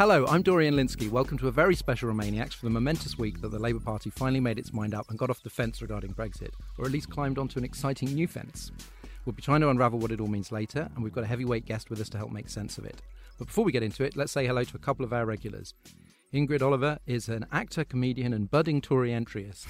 Hello, I'm Dorian Lynskey. Welcome to a very special Remainiacs for the momentous week that the Labour Party finally made its mind up and got off the fence regarding Brexit, or at least climbed onto an exciting new fence. We'll be trying to unravel what it all means later, and we've got a heavyweight guest with us to help make sense of it. But before we get into it, let's say hello to a couple of our regulars. Ingrid Oliver is an actor, comedian, and budding Tory entryist.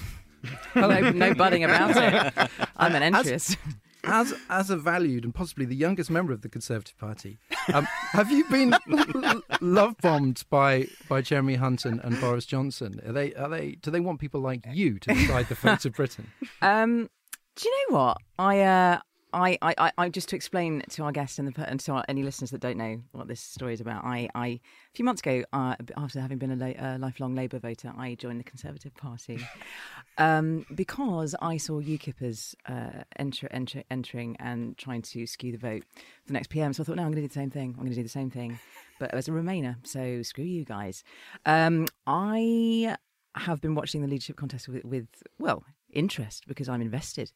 hello, no budding about it. I'm an entryist. As as as a valued and possibly the youngest member of the Conservative Party, um, have you been love bombed by by Jeremy Hunt and, and, Boris Johnson? Are they are they do they want people like you to decide the fate of Britain? Um, do you know what I uh, I, I, I, just to explain to our guests and, the, and to our, any listeners that don't know what this story is about, I, I a few months ago, uh, after having been a la- uh, lifelong Labour voter, I joined the Conservative Party um, because I saw UKIPers uh, enter, enter, entering and trying to skew the vote for the next PM. So I thought, no, I'm going to do the same thing. I'm going to do the same thing, but as a Remainer, so screw you guys. Um, I have been watching the leadership contest with, with well interest because I'm invested.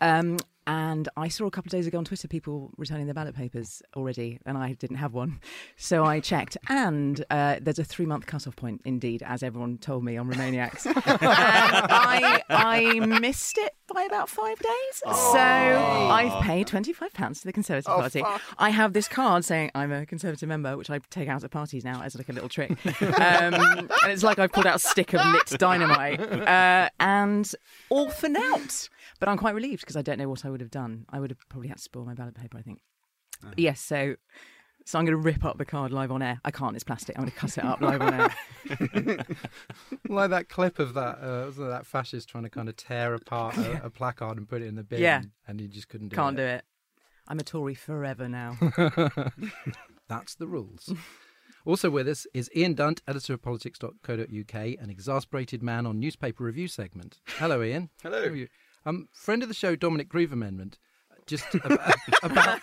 Um, and I saw a couple of days ago on Twitter people returning their ballot papers already, and I didn't have one. So I checked, and uh, there's a three month cut-off point, indeed, as everyone told me on Remainiacs. I, I missed it by about five days. Oh. So I've paid £25 to the Conservative oh, Party. Fuck. I have this card saying I'm a Conservative member, which I take out at parties now as like a little trick. Um, and it's like I've pulled out a stick of lit dynamite. Uh, and all for naught. But I'm quite relieved because I don't know what I would have done. I would have probably had to spoil my ballot paper, I think. Uh. Yes, so so I'm going to rip up the card live on air. I can't; it's plastic. I'm going to cut it up live on air. like that clip of that uh, that fascist trying to kind of tear apart a, a, placard and put it in the bin. Yeah, and he just couldn't do it. Can't do it. I'm a Tory forever now. That's the rules. Also with us is Ian Dunt, editor of politics.co.uk, an exasperated man on newspaper review segment. Hello, Ian. Hello. Um, friend of the show, Dominic Grieve Amendment, just about, about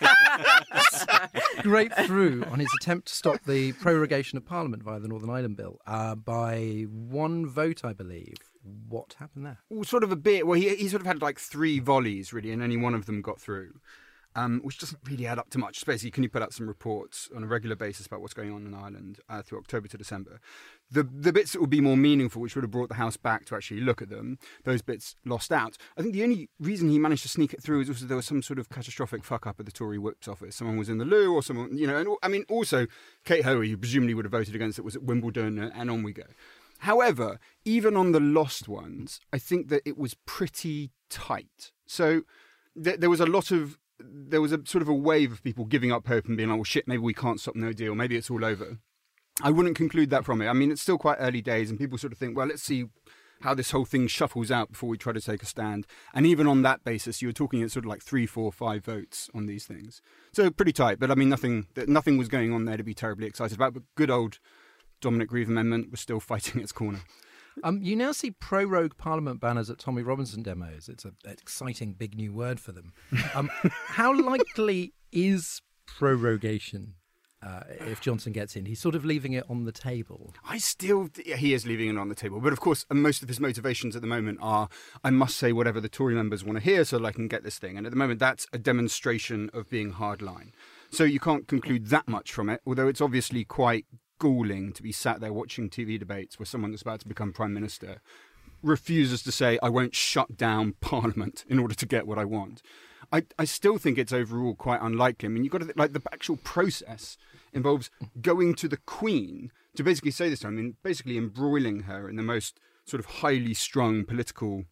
great through on his attempt to stop the prorogation of Parliament via the Northern Ireland Bill uh, by one vote, I believe. What happened there? Well, sort of a bit. Well, he, he sort of had like three volleys, really, and only one of them got through um, which doesn't really add up to much. Basically, can you put out some reports on a regular basis about what's going on in Ireland uh, through October to December? The the bits that would be more meaningful, which would have brought the House back to actually look at them, those bits lost out. I think the only reason he managed to sneak it through is also there was some sort of catastrophic fuck up at the Tory Whip's office. Someone was in the loo, or someone, you know, and I mean, also Kate Hoey, who presumably would have voted against it, was at Wimbledon, and on we go. However, even on the lost ones, I think that it was pretty tight. So there was a lot of there was a sort of a wave of people giving up hope and being like, well, shit, maybe we can't stop no deal. Maybe it's all over. I wouldn't conclude that from it. I mean, it's still quite early days, and people sort of think, well, let's see how this whole thing shuffles out before we try to take a stand. And even on that basis, you were talking at sort of like three, four, five votes on these things. So pretty tight. But I mean, nothing nothing was going on there to be terribly excited about. But good old Dominic Grieve Amendment was still fighting its corner. Um, you now see prorogue Parliament banners at Tommy Robinson demos. It's an exciting big new word for them. Um, how likely is prorogation uh, if Johnson gets in. He's sort of leaving it on the table. I still, he is leaving it on the table. But of course, most of his motivations at the moment are I must say whatever the Tory members want to hear so that I can get this thing. And at the moment, that's a demonstration of being hardline. So you can't conclude that much from it, although it's obviously quite galling to be sat there watching TV debates where someone that's about to become prime minister refuses to say, I won't shut down Parliament in order to get what I want. I, I still think it's overall quite unlikely. I mean, you've got to, like, the actual process involves going to the Queen to basically say this to her. I mean, basically embroiling her in the most sort of highly strung political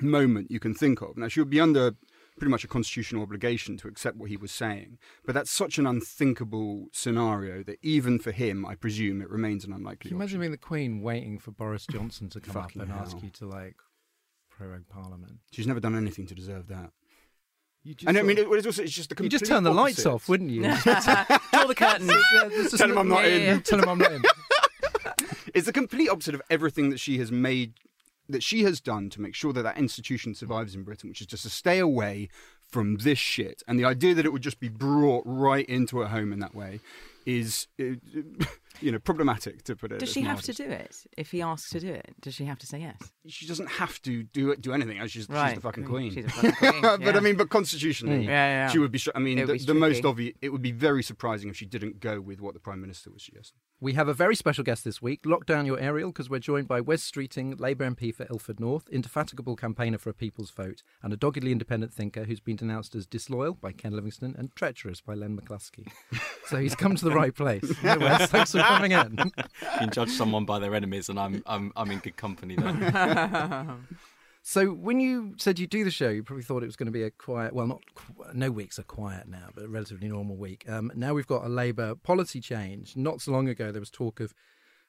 moment you can think of. Now, she would be under pretty much a constitutional obligation to accept what he was saying. But that's such an unthinkable scenario that even for him, I presume, it remains an unlikely. Can you imagine being the Queen waiting for Boris Johnson to come up and hell. ask you to like prorogue Parliament? She's never done anything to deserve that. and I mean, it, it's also it's just the You just turn the lights off, wouldn't you? Draw the curtains. Tell him I'm not in. Tell him I'm not in. it's the complete opposite of everything that she has made that she has done to make sure that that institution survives in Britain, which is just to stay away from this shit. And the idea that it would just be brought right into her home in that way is. It, uh, you know, problematic to put it. Does she have to do it? If he asks to do it, does she have to say yes? She doesn't have to do do anything. She's, she's the fucking queen. She's a fucking queen. but. I mean, but constitutionally, Yeah, yeah, yeah. she would be. I mean, the, the most obvious. It would be very surprising if she didn't go with what the prime minister was suggesting. We have a very special guest this week. Lock down your aerial because we're joined by Wes Streeting, Labour MP for Ilford North, indefatigable campaigner for a people's vote, and a doggedly independent thinker who's been denounced as disloyal by Ken Livingstone and treacherous by Len McCluskey. so he's come to the right place. Hey, Wes, thanks for coming in. You can judge someone by their enemies, and I'm I'm I'm in good company there. So when you said you'd do the show, you probably thought it was going to be a quiet. Well, not no weeks are quiet now, but a relatively normal week. Um, now we've got a Labour policy change. Not so long ago, there was talk of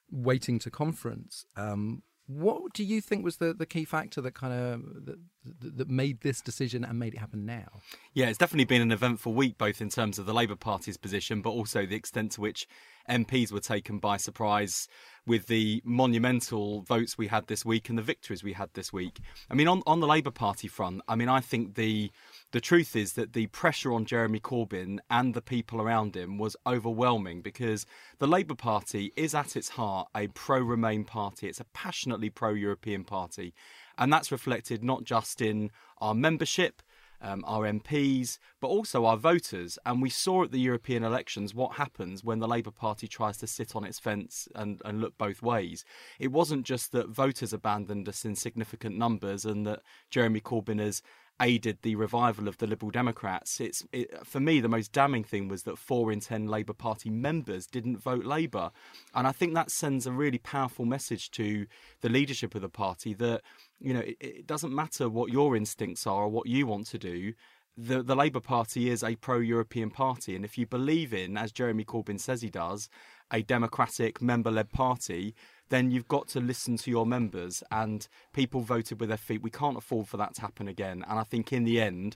waiting to conference. Um, what do you think was the, the key factor that kind of that, that, that made this decision and made it happen now? Yeah, it's definitely been an eventful week, both in terms of the Labour Party's position, but also the extent to which MPs were taken by surprise with the monumental votes we had this week and the victories we had this week. I mean, on, on the Labour Party front, I mean, I think the the truth is that the pressure on Jeremy Corbyn and the people around him was overwhelming because the Labour Party is at its heart a pro Remain party. It's a passionately pro European party. And that's reflected not just in our membership, um, our MPs, but also our voters. And we saw at the European elections what happens when the Labour Party tries to sit on its fence and, and look both ways. It wasn't just that voters abandoned us in significant numbers and that Jeremy Corbyn has aided the revival of the Liberal Democrats. It's it, for me the most damning thing was that four in ten Labour Party members didn't vote Labour, and I think that sends a really powerful message to the leadership of the party that you know it, it doesn't matter what your instincts are or what you want to do. The, the Labour Party is a pro European party, and if you believe in, as Jeremy Corbyn says he does, a democratic member led party, then you've got to listen to your members. And people voted with their feet. We can't afford for that to happen again. And I think in the end,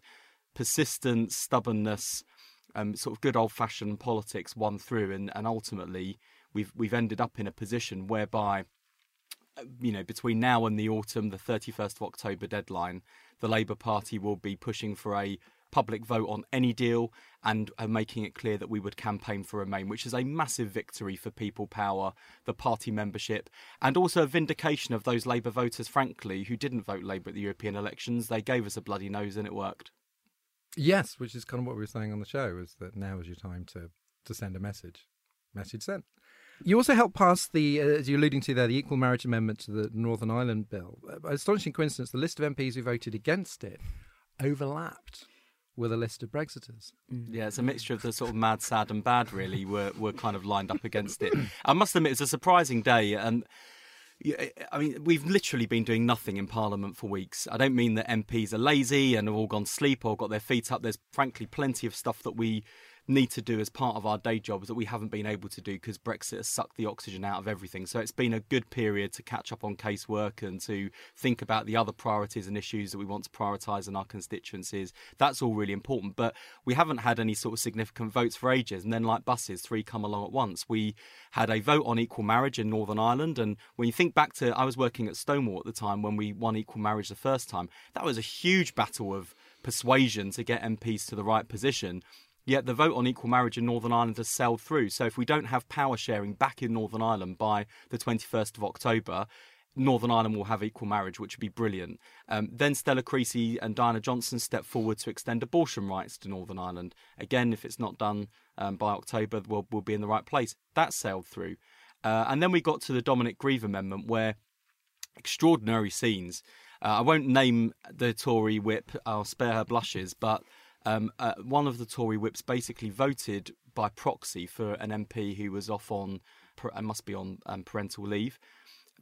persistence, stubbornness, um, sort of good old fashioned politics won through, and, and ultimately we've we've ended up in a position whereby. You know, between now and the autumn, the 31st of October deadline, the Labour Party will be pushing for a public vote on any deal and uh, making it clear that we would campaign for Remain, which is a massive victory for people power, the party membership, and also a vindication of those Labour voters, frankly, who didn't vote Labour at the European elections. They gave us a bloody nose and it worked. Yes, which is kind of what we were saying on the show, is that now is your time to, to send a message. Message sent. You also helped pass the, uh, as you're alluding to there, the Equal Marriage Amendment to the Northern Ireland Bill. By astonishing coincidence, the list of MPs who voted against it overlapped with a list of Brexiters. Mm. Yeah, it's a mixture of the sort of mad, sad, and bad. Really, were were kind of lined up against it. I must admit, it was a surprising day, and I mean, we've literally been doing nothing in Parliament for weeks. I don't mean that MPs are lazy and have all gone sleep or got their feet up. There's frankly plenty of stuff that we need to do as part of our day jobs that we haven't been able to do because Brexit has sucked the oxygen out of everything. So it's been a good period to catch up on casework and to think about the other priorities and issues that we want to prioritise in our constituencies. That's all really important. But we haven't had any sort of significant votes for ages. And then, like buses, three come along at once. We had a vote on equal marriage in Northern Ireland. And when you think back to, I was working at Stonewall at the time when we won equal marriage the first time, that was a huge battle of persuasion to get MPs to the right position. Yet the vote on equal marriage in Northern Ireland has sailed through. So if we don't have power sharing back in Northern Ireland by the 21st of October, Northern Ireland will have equal marriage, which would be brilliant. Um, then Stella Creasy and Diana Johnson step forward to extend abortion rights to Northern Ireland. Again, if it's not done um, by October, we'll, we'll be in the right place. That sailed through. Uh, and then we got to the Dominic Grieve Amendment, where extraordinary scenes. Uh, I won't name the Tory whip, I'll spare her blushes, but um, uh, one of the Tory whips basically voted by proxy for an MP who was off on, and uh, must be on um, parental leave,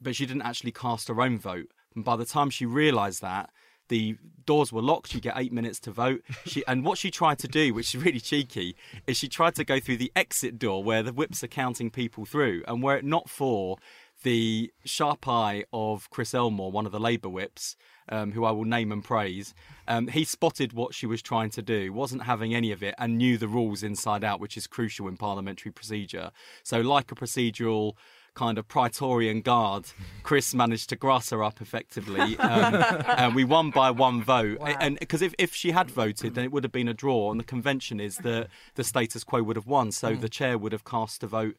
but she didn't actually cast her own vote. And by the time she realised that, the doors were locked. You get eight minutes to vote. She and what she tried to do, which is really cheeky, is she tried to go through the exit door where the whips are counting people through, and were it not for the sharp eye of Chris Elmore, one of the Labour whips, um, who I will name and praise, um, he spotted what she was trying to do, wasn't having any of it, and knew the rules inside out, which is crucial in parliamentary procedure. So, like a procedural kind of Praetorian guard, Chris managed to grass her up effectively, um, and we won by one vote. Wow. And because if, if she had voted, then it would have been a draw, and the convention is that the status quo would have won, so the chair would have cast a vote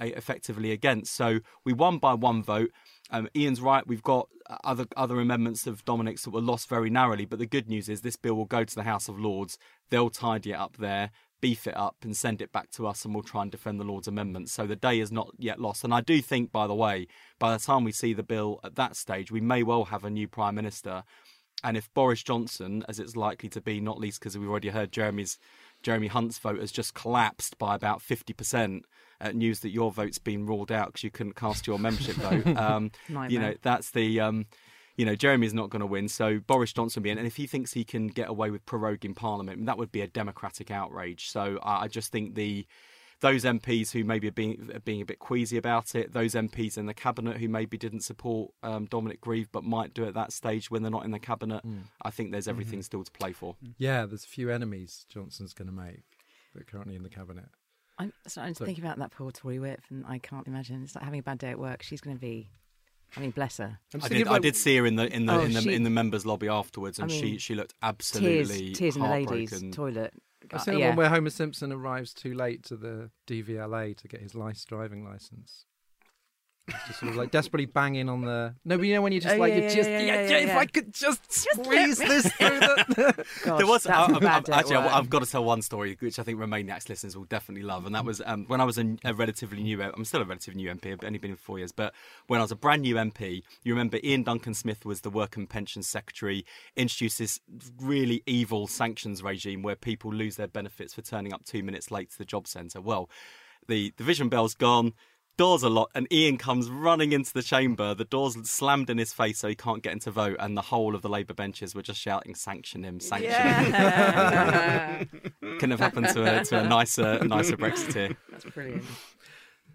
uh, effectively against. So we won by one vote. Um, Ian's right. We've got other other amendments of Dominic's that were lost very narrowly. But the good news is this bill will go to the House of Lords. They'll tidy it up there, beef it up, and send it back to us, and we'll try and defend the Lords' amendments. So the day is not yet lost. And I do think, by the way, by the time we see the bill at that stage, we may well have a new Prime Minister. And if Boris Johnson, as it's likely to be, not least because we've already heard Jeremy's Jeremy Hunt's vote has just collapsed by about fifty percent uh, news that your vote's been ruled out because you couldn't cast your membership vote. Um, you know, that's the. Um, you know, Jeremy's not going to win, so Boris Johnson will be in. And if he thinks he can get away with proroguing Parliament, that would be a democratic outrage. So I just think the those MPs who maybe are being are being a bit queasy about it, those MPs in the cabinet who maybe didn't support um, Dominic Grieve but might do at that stage when they're not in the cabinet, mm. I think there's everything mm-hmm. still to play for. Yeah, there's a few enemies Johnson's going to make that are currently in the cabinet. I'm starting to so, think about that poor Tory whip, and I can't imagine. It's like having a bad day at work. She's going to be. I mean, bless her. I did, I did see her in the in the oh, in the she, in the members' lobby afterwards, and I mean, she she looked absolutely tears, tears in the ladies' toilet. I've seen yeah. one where Homer Simpson arrives too late to the DVLA to get his license, driving license just sort of like desperately banging on the. No, but you know when you're just oh, like yeah, you just yeah, yeah, yeah, if I could just squeeze this through the. Gosh, there was I, I, actually I, have got to tell one story which I think Remainiacs listeners will definitely love, and that was um, when I was a, a, relatively new. I'm still a relatively new MP. I've only been in four years, but when I was a brand new MP, you remember Iain Duncan Smith was the Work and Pensions Secretary, introduced this really evil sanctions regime where people lose their benefits for turning up two minutes late to the job centre. Well, the division bell's gone doors a lot, and Iain comes running into the chamber. The door's slammed in his face, so he can't get into vote, and the whole of the Labour benches were just shouting, "Sanction him! Sanction yeah. him!" Couldn't have happened to a to a nicer nicer Brexiteer. That's brilliant.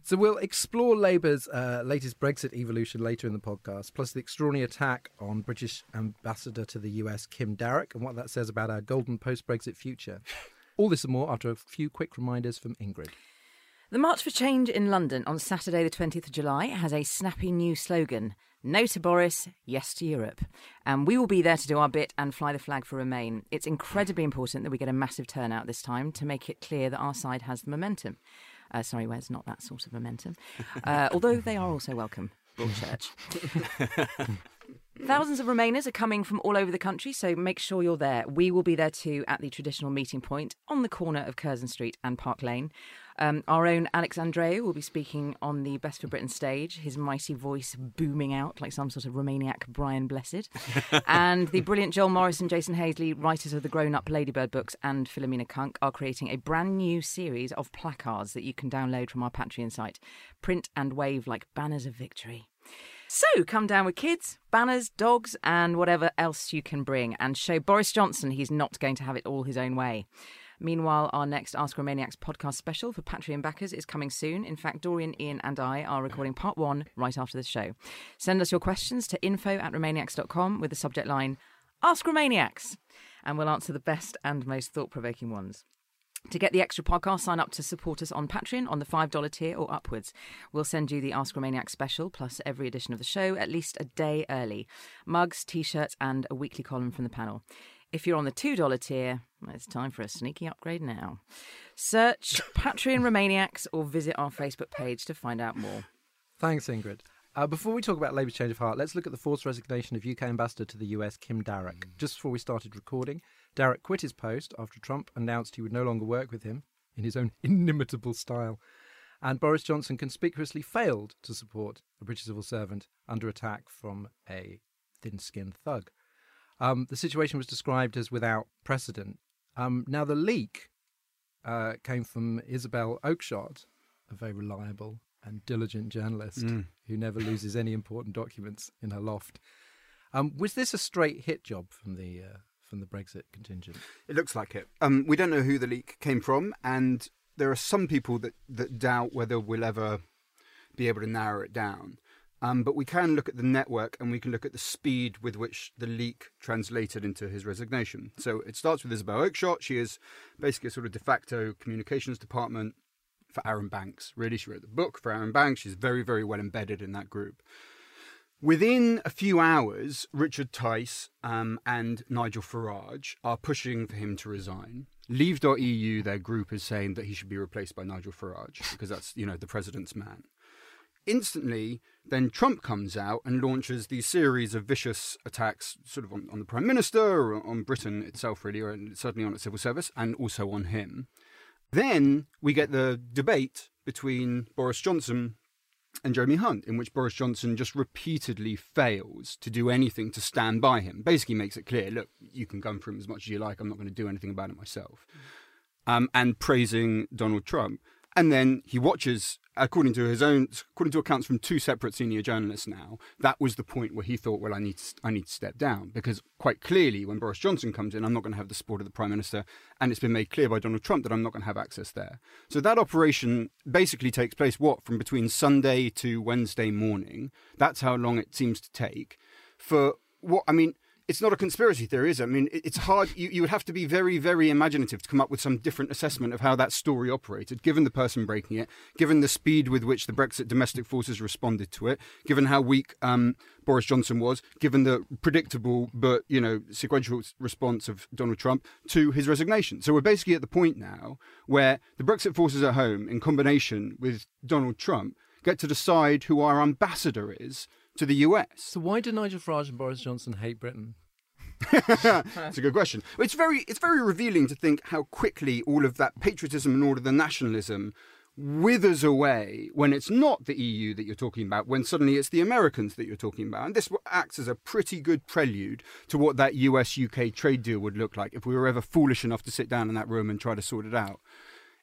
So we'll explore Labour's uh, latest Brexit evolution later in the podcast, plus the extraordinary attack on British ambassador to the US Kim Darroch and what that says about our golden post-Brexit future. All this and more after a few quick reminders from Ingrid. The March for Change in London on Saturday, the 20th of July, has a snappy new slogan No to Boris, yes to Europe. And we will be there to do our bit and fly the flag for Remain. It's incredibly important that we get a massive turnout this time to make it clear that our side has the momentum. Uh, sorry, where's not that sort of momentum. Uh, although they are also welcome, Broadchurch. Thousands of Remainers are coming from all over the country, so make sure you're there. We will be there too at the traditional meeting point on the corner of Curzon Street and Park Lane. Um, our own Alex Andreou will be speaking on the Best for Britain stage, his mighty voice booming out like some sort of Remainiac Brian Blessed. and the brilliant Joel Morris and Jason Hazeley, writers of the Grown Up Ladybird books and Philomena Cunk, are creating a brand new series of placards that you can download from our Patreon site. Print and wave like banners of victory. So come down with kids, banners, dogs, and whatever else you can bring, and show Boris Johnson he's not going to have it all his own way. Meanwhile, our next Ask Remainiacs podcast special for Patreon backers is coming soon. In fact, Dorian, Ian, and I are recording part one right after this show. Send us your questions to info at Remainiacs.com with the subject line Ask Remainiacs, and we'll answer the best and most thought provoking ones. To get the extra podcast, sign up to support us on Patreon on the $5 tier or upwards. We'll send you the Ask Remainiac special, plus every edition of the show, at least a day early. Mugs, t shirts, and a weekly column from the panel. If you're on the $2 tier, it's time for a sneaky upgrade now. Search Patreon Remainiacs or visit our Facebook page to find out more. Thanks, Ingrid. Uh, before we talk about Labour's change of heart, let's look at the forced resignation of UK Ambassador to the US, Kim Darroch. Mm. Just before we started recording, Darroch quit his post after Trump announced he would no longer work with him in his own inimitable style. And Boris Johnson conspicuously failed to support a British civil servant under attack from a thin skinned thug. Um, the situation was described as without precedent. Um, now, the leak uh, came from Isabel Oakeshott, a very reliable and diligent journalist mm. who never loses any important documents in her loft. Um, was this a straight hit job from the uh, from the Brexit contingent? It looks like it. Um, we don't know who the leak came from, and there are some people that, that doubt whether we'll ever be able to narrow it down. Um, but we can look at the network and we can look at the speed with which the leak translated into his resignation. So it starts with Isabel Oakeshott. She is basically a sort of de facto communications department for Arron Banks. Really, she wrote the book for Arron Banks. She's very, very well embedded in that group. Within a few hours, Richard Tice um, and Nigel Farage are pushing for him to resign. Leave.eu, their group, is saying that he should be replaced by Nigel Farage because that's, you know, the president's man. Instantly, then Trump comes out and launches these series of vicious attacks, sort of on, on the prime minister or on Britain itself, really, or certainly on its civil service, and also on him. Then we get the debate between Boris Johnson and Jeremy Hunt, in which Boris Johnson just repeatedly fails to do anything to stand by him. Basically, makes it clear: look, you can gun for him as much as you like. I'm not going to do anything about it myself. Um, and praising Donald Trump. And then he watches, according to his own, according to accounts from two separate senior journalists now, that was the point where he thought, well, I need to, I need to step down because quite clearly, when Boris Johnson comes in, I'm not going to have the support of the prime minister, and it's been made clear by Donald Trump that I'm not going to have access there. So that operation basically takes place what from between Sunday to Wednesday morning. That's how long it seems to take for what I mean it's not a conspiracy theory, is it? I mean, it's hard. You, you would have to be very, very imaginative to come up with some different assessment of how that story operated, given the person breaking it, given the speed with which the Brexit domestic forces responded to it, given how weak um, Boris Johnson was, given the predictable but you know sequential response of Donald Trump to his resignation. So we're basically at the point now where the Brexit forces at home, in combination with Donald Trump, get to decide who our ambassador is to the US. So why do Nigel Farage and Boris Johnson hate Britain? It's a good question. It's very it's very revealing to think how quickly all of that patriotism and all of the nationalism withers away when it's not the EU that you're talking about, when suddenly it's the Americans that you're talking about. And this acts as a pretty good prelude to what that US UK trade deal would look like if we were ever foolish enough to sit down in that room and try to sort it out.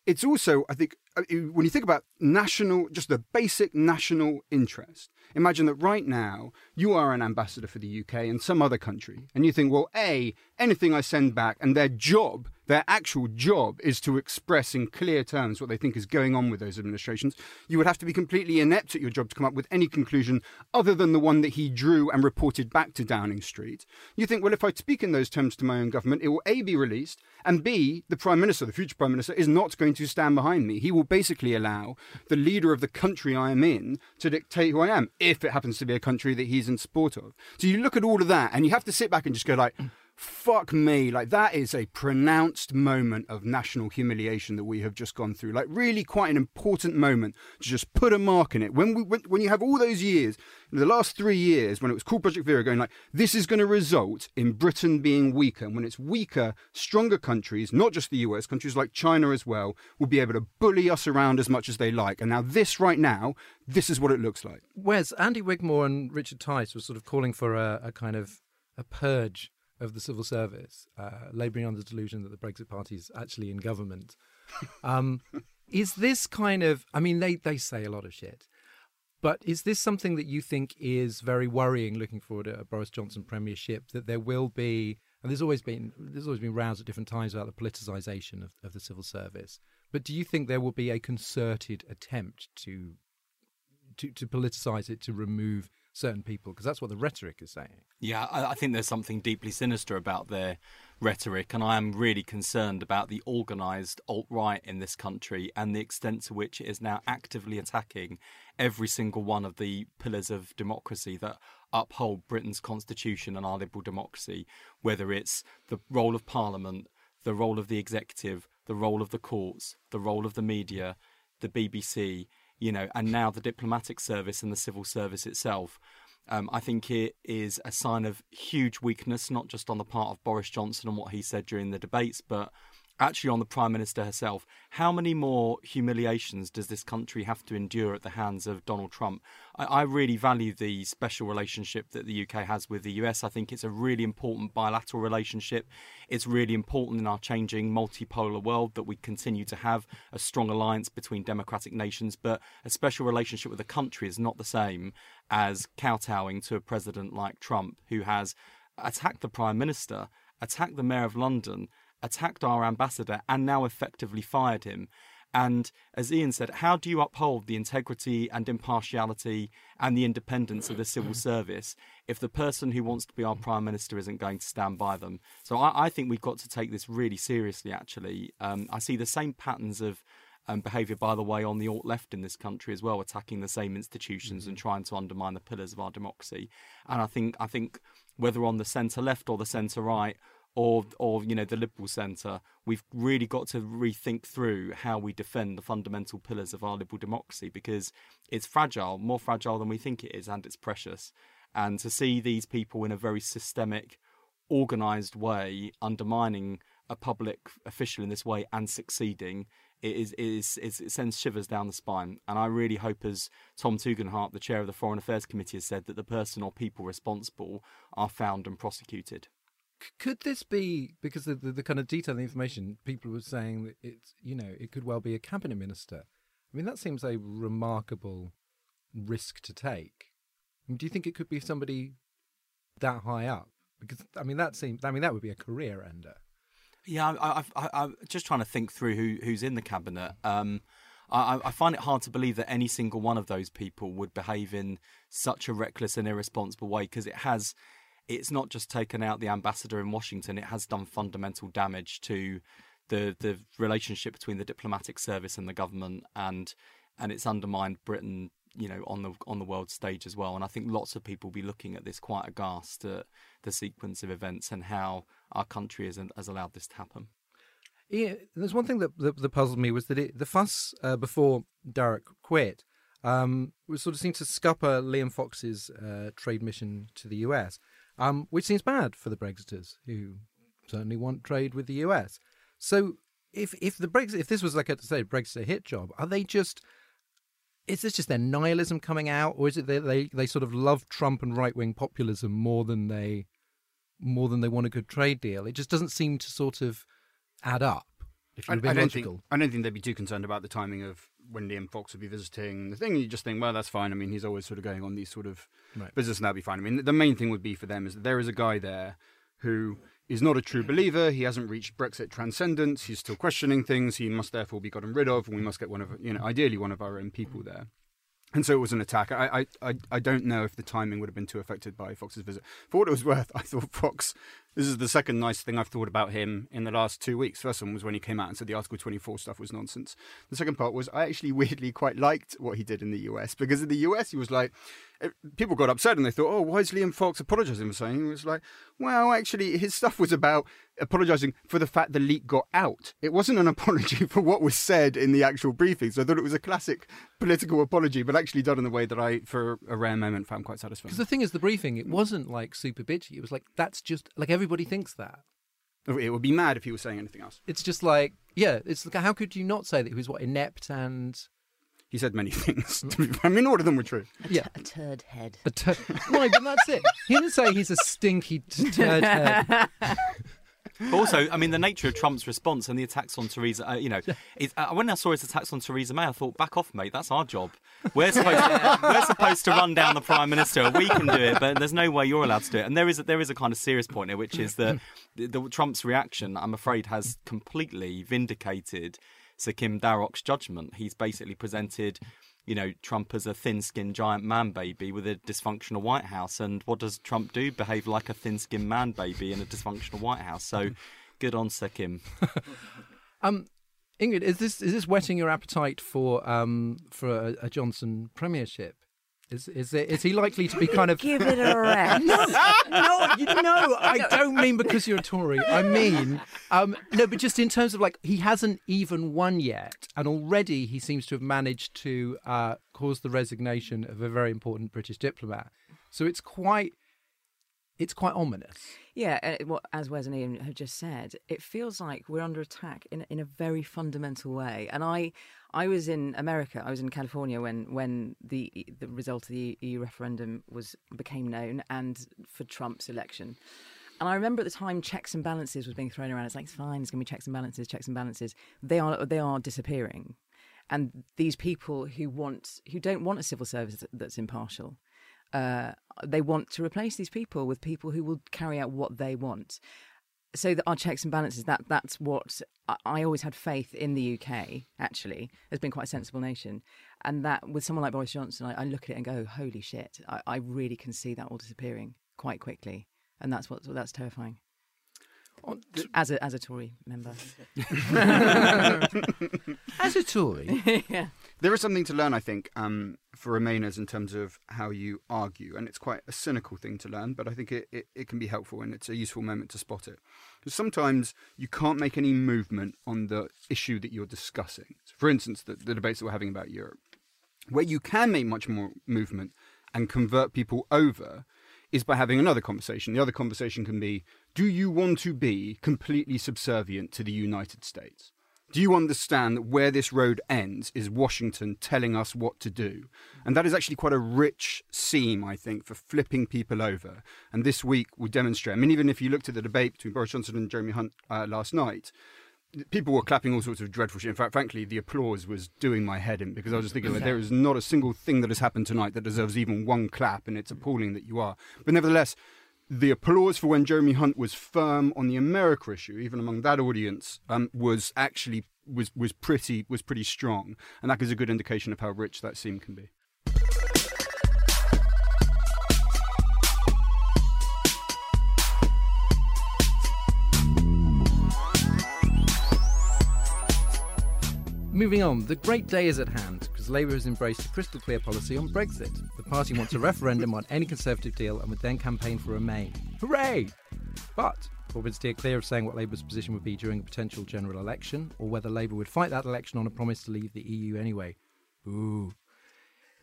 It's also, I think, uh, when you think about national, just the basic national interest, imagine that right now you are an ambassador for the UK and some other country, and you think, well, A, anything I send back, and their job their actual job is to express in clear terms what they think is going on with those administrations. You would have to be completely inept at your job to come up with any conclusion other than the one that he drew and reported back to Downing Street. You think, well, if I speak in those terms to my own government, it will A, be released, and B, the Prime Minister, the future Prime Minister, is not going to stand behind me. He will basically allow the leader of the country I am in to dictate who I am, if it happens to be a country that he's in support of. So you look at all of that, and you have to sit back and just go like, fuck me. Like that is a pronounced moment of national humiliation that we have just gone through. Like really quite an important moment to just put a mark in it. When we when, when you have all those years the last three years when it was called project vera going like this is going to result in britain being weaker. And when it's weaker stronger countries not just the us countries like china as well will be able to bully us around as much as they like. And now this right now this is what it looks like. Wes andy wigmore and richard tice were sort of calling for a, a kind of a purge of the civil service, uh, labouring on the delusion that the Brexit Party is actually in government. Um, is this kind of? I mean, they they say a lot of shit, but is this something that you think is very worrying? Looking forward to a Boris Johnson premiership, that there will be, and there's always been there's always been rows at different times about the politicisation of, of the civil service. But do you think there will be a concerted attempt to to, to politicise it to remove certain people because that's what the rhetoric is saying. Yeah, I, I, think there's something deeply sinister about their rhetoric, and I am really concerned about the organised alt right in this country and the extent to which it is now actively attacking every single one of the pillars of democracy that uphold Britain's constitution and our liberal democracy, whether it's the role of Parliament, the role of the executive, the role of the courts, the role of the media, the BBC you know, and now the diplomatic service and the civil service itself. Um, I think it is a sign of huge weakness, not just on the part of Boris Johnson and what he said during the debates, but actually on the Prime Minister herself. How many more humiliations does this country have to endure at the hands of Donald Trump? I, I, really value the special relationship that the UK has with the US. I think it's a really important bilateral relationship. It's really important in our changing multipolar world that we continue to have a strong alliance between democratic nations, but a special relationship with a country is not the same as kowtowing to a president like Trump who has attacked the Prime Minister, attacked the Mayor of London attacked our ambassador and now effectively fired him. And as Ian said, how do you uphold the integrity and impartiality and the independence of the civil service if the person who wants to be our prime minister isn't going to stand by them? So I, I think we've got to take this really seriously. Actually, um, I see the same patterns of um, behaviour, by the way, on the alt left in this country as well, attacking the same institutions mm-hmm. and trying to undermine the pillars of our democracy. And I think I think whether on the centre left or the centre right or or you know the liberal centre, we've really got to rethink through how we defend the fundamental pillars of our liberal democracy because it's fragile, more fragile than we think it is, and it's precious. And to see these people in a very systemic, organised way undermining a public official in this way and succeeding it is, it is, it sends shivers down the spine. And I really hope, as Tom Tugendhat, the chair of the Foreign Affairs Committee, has said, that the person or people responsible are found and prosecuted. Could this be because the, the, the kind of detailed information people were saying that it's you know it could well be a cabinet minister? I mean that seems a remarkable risk to take. I mean, do you think it could be somebody that high up? Because I mean that seems I mean that would be a career ender. Yeah, I, am just trying to think through who, who's in the cabinet. Um, I, I, find it hard to believe that any single one of those people would behave in such a reckless and irresponsible way because it has. It's not just taken out the ambassador in Washington; it has done fundamental damage to the the relationship between the diplomatic service and the government, and and it's undermined Britain you know on the on the world stage as well. And I think lots of people will be looking at this quite aghast at the sequence of events and how our country has, has allowed this to happen. Yeah, there's one thing that that, that puzzled me was that it, the fuss uh, before Darroch quit um, was sort of seemed to scupper Liam Fox's uh, trade mission to the US, um, which seems bad for the Brexiters who certainly want trade with the US. So if if the Brexit if this was like a say Brexit hit job, are they just is this just their nihilism coming out, or is it they they, they sort of love Trump and right wing populism more than they more than they want a good trade deal? It just doesn't seem to sort of add up. If you're I, I don't think I don't think they'd be too concerned about the timing of when Liam Fox would be visiting. The thing you just think, well, that's fine. I mean, he's always sort of going on these sort of right. business, and that'd be fine. I mean, the main thing would be for them is that there is a guy there who is not a true believer. He hasn't reached Brexit transcendence. He's still questioning things. He must therefore be gotten rid of, and we must get one of, you know, ideally one of our own people there. And so it was an attack. I, I, I don't know if the timing would have been too affected by Fox's visit. For what it was worth, I thought Fox. This is the second nice thing I've thought about him in the last two weeks. First one was when he came out and said the Article 24 stuff was nonsense. The second part was I actually weirdly quite liked what he did in the US because in the US he was like, Uh, people got upset and they thought, oh, why is Liam Fox apologising for saying? He was like, well, actually, his stuff was about apologising for the fact the leak got out. It wasn't an apology for what was said in the actual briefing. So I thought it was a classic political apology, but actually done in the way that I, for a rare moment, found quite satisfying. Because the thing is, the briefing, it wasn't like super bitchy. It was like, that's just, like, everybody thinks that. Oh, it would be mad if he was saying anything else. It's just like, yeah, it's like, how could you not say that he was what inept and he said many things. I mean, all of them were true. A, yeah. a turd head. A tur- no, but that's it. He didn't say he's a stinky t- turd head. But also, I mean, the nature of Trump's response and the attacks on Theresa, uh, you know, uh, when I saw his attacks on Theresa May, I thought, back off, mate, that's our job. We're supposed, to, we're supposed to run down the Prime Minister. We can do it, but there's no way you're allowed to do it. And there is a, there is a kind of serious point here, which is that the, the Trump's reaction, I'm afraid, has completely vindicated Sir Kim Darroch's judgment. He's basically presented, you know, Trump as a thin-skinned giant man baby with a dysfunctional White House. And what does Trump do? Behave like a thin-skinned man baby in a dysfunctional White House. So, good on Sir Kim. um, Ingrid, is this is this whetting your appetite for um for a, a Johnson premiership? Is is it, is he likely to be kind of give it a rest? no, no, no. I don't mean because you're a Tory. I mean, um, no, but just in terms of like he hasn't even won yet, and already he seems to have managed to uh, cause the resignation of a very important British diplomat. So it's quite it's quite ominous. Yeah, uh, as Wes and Ian have just said, it feels like we're under attack in in a very fundamental way. And I, I was in America, I was in California when when the the result of the EU referendum was became known, and for Trump's election. And I remember at the time checks and balances was being thrown around. It's like it's fine, it's going to be checks and balances, checks and balances. They are they are disappearing, and these people who want who don't want a civil service that's impartial uh, they want to replace these people with people who will carry out what they want. So that our checks and balances, that that's what I, I always had faith in the UK. Actually, has been quite a sensible nation, and that with someone like Boris Johnson, I, I look at it and go, "Holy shit!" I, I really can see that all disappearing quite quickly, and that's what that's terrifying. As a as a Tory member. As a Tory, yeah. There is something to learn, I think, um, for Remainers in terms of how you argue, and it's quite a cynical thing to learn, but I think it, it, it can be helpful and it's a useful moment to spot it. Because sometimes you can't make any movement on the issue that you're discussing. So for instance, the, the debates that we're having about Europe. Where you can make much more movement and convert people over is by having another conversation. The other conversation can be Do you want to be completely subservient to the United States? Do you understand that where this road ends is Washington telling us what to do? And that is actually quite a rich seam, I think, for flipping people over. And this week will demonstrate. I mean, even if you looked at the debate between Boris Johnson and Jeremy Hunt uh, last night, people were clapping all sorts of dreadful shit. In fact, frankly, the applause was doing my head in because I was just thinking, like, there is not a single thing that has happened tonight that deserves even one clap, and it's appalling that you are. But nevertheless, the applause for when Jeremy Hunt was firm on the America issue, even among that audience, um, was actually was was pretty was pretty strong, and that gives a good indication of how rich that scene can be. Moving on, the great day is at hand because Labour has embraced a crystal clear policy on Brexit. The party wants a referendum on any Conservative deal and would then campaign for Remain. Hooray! But Corbyn steered clear of saying what Labour's position would be during a potential general election or whether Labour would fight that election on a promise to leave the EU anyway. Ooh.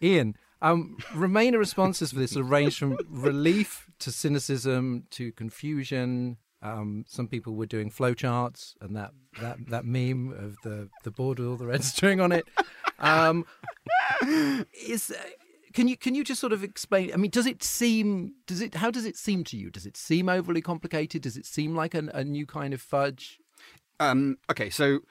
Ian, um, Remainer responses for this range from relief to cynicism to confusion. Um, some people were doing flowcharts and that, that, that meme of the, the board with all the red string on it. Um, is uh, can you can you just sort of explain? I mean, does it seem does it how does it seem to you? Does it seem overly complicated? Does it seem like a, a new kind of fudge? Um, okay, so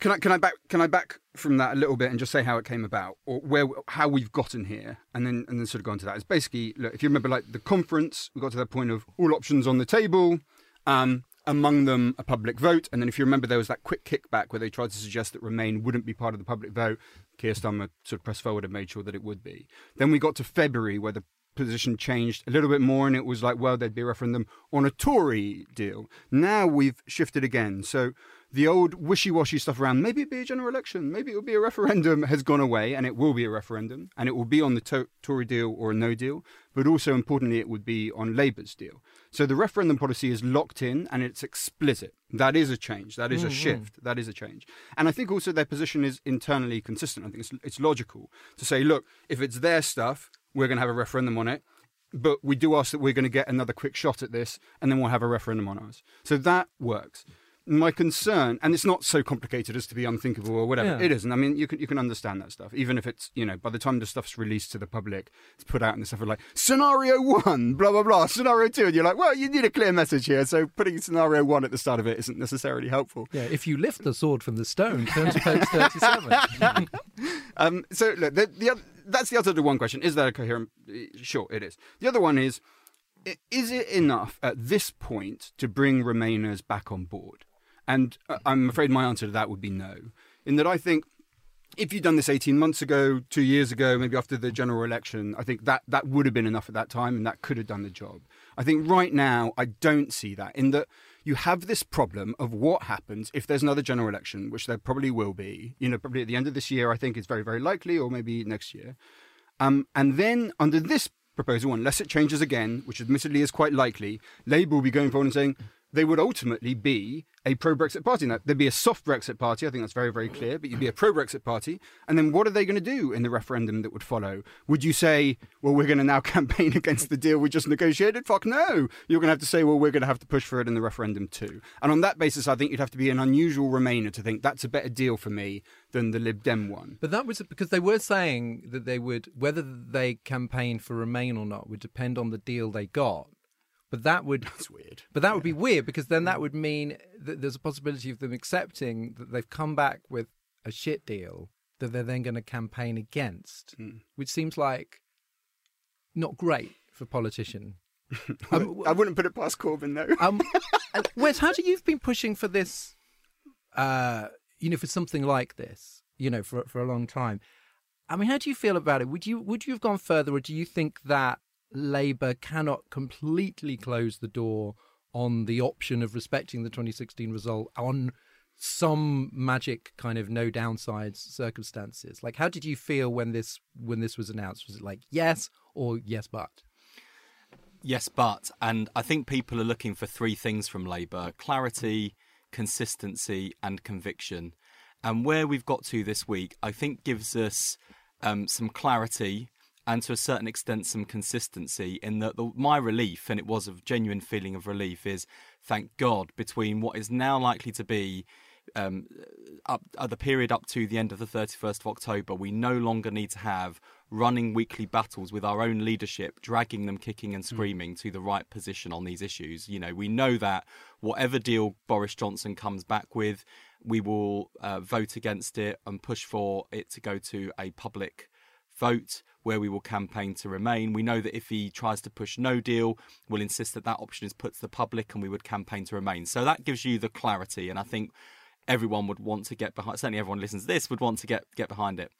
can I can I back can I back from that a little bit and just say how it came about or where how we've gotten here and then and then sort of go into that. It's basically look, if you remember like the conference, we got to that point of all options on the table. Um, among them a public vote. And then, if you remember, there was that quick kickback where they tried to suggest that Remain wouldn't be part of the public vote. Keir Starmer sort of pressed forward and made sure that it would be. Then we got to February where the position changed a little bit more and it was like, well, there'd be a referendum on a Tory deal. Now we've shifted again. So the old wishy-washy stuff around maybe it'd be a general election, maybe it'll be a referendum has gone away, and it will be a referendum, and it will be on the to- Tory deal or a no deal, but also importantly, it would be on Labour's deal. So the referendum policy is locked in and it's explicit. That is a change. That is a mm-hmm. shift. That is a change. And I think also their position is internally consistent. I think it's, it's logical to say, look, if it's their stuff, we're going to have a referendum on it but we do ask that we're going to get another quick shot at this and then we'll have a referendum on ours. So that works. My concern, and it's not so complicated as to be unthinkable or whatever. Yeah. It isn't. I mean, you can you can understand that stuff, even if it's you know by the time the stuff's released to the public, it's put out and the stuff are like scenario one, blah blah blah, scenario two, and you're like, well, you need a clear message here. So putting scenario one at the start of it isn't necessarily helpful. Yeah, if you lift the sword from the stone, turn to page thirty-seven. Um, so look, the, the oth- that's the answer to one question. Is that a coherent? Sure, it is. The other one is, is it enough at this point to bring Remainers back on board? And uh, I'm afraid my answer to that would be no. In that I think if you'd done this 18 months ago, two years ago, maybe after the general election, I think that that would have been enough at that time and that could have done the job. I think right now, I don't see that in that you have this problem of what happens if there's another general election, which there probably will be, you know, probably at the end of this year, I think it's very, very likely, or maybe next year. Um, and then under this proposal, unless it changes again, which admittedly is quite likely, Labour will be going forward and saying they would ultimately be a pro-Brexit party. Now, there'd be a soft Brexit party. I think that's very, very clear. But you'd be a pro-Brexit party. And then what are they going to do in the referendum that would follow? Would you say, well, we're going to now campaign against the deal we just negotiated? Fuck no. You're going to have to say, well, we're going to have to push for it in the referendum too. And on that basis, I think you'd have to be an unusual Remainer to think that's a better deal for me than the Lib Dem one. But that was because they were saying that they would whether they campaign for Remain or not would depend on the deal they got. But that would That's weird. But that would be weird because then that would mean that there's a possibility of them accepting that they've come back with a shit deal that they're then going to campaign against, which seems like not great for a politician. Um, I wouldn't put it past Corbyn, though. um, Wes, how do you've been pushing for this? Uh, you know, for something like this, you know, for for a long time. I mean, how do you feel about it? Would you would you have gone further, or do you think that Labour cannot completely close the door on the option of respecting the 2016 result on some magic kind of no downsides circumstances. Like, how did you feel when this when this was announced? Was it like yes or yes but? Yes, but and I think people are looking for three things from Labour: clarity, consistency, and conviction. And where we've got to this week, I think gives us um, some clarity and to a certain extent some consistency in that the, my relief and it was a genuine feeling of relief is thank god between what is now likely to be um, up at the period up to the end of the 31st of October, we no longer need to have running weekly battles with our own leadership, dragging them kicking and hmm. screaming mm. to the right position on these issues. You know, we know that whatever deal Boris Johnson comes back with, we will uh, vote against it and push for it to go to a public vote where we will campaign to remain. We know that if he tries to push no deal, we'll insist that that option is put to the public and we would campaign to remain. So that gives you the clarity. And I think everyone would want to get behind. Certainly, everyone listens to this would want to get get behind it.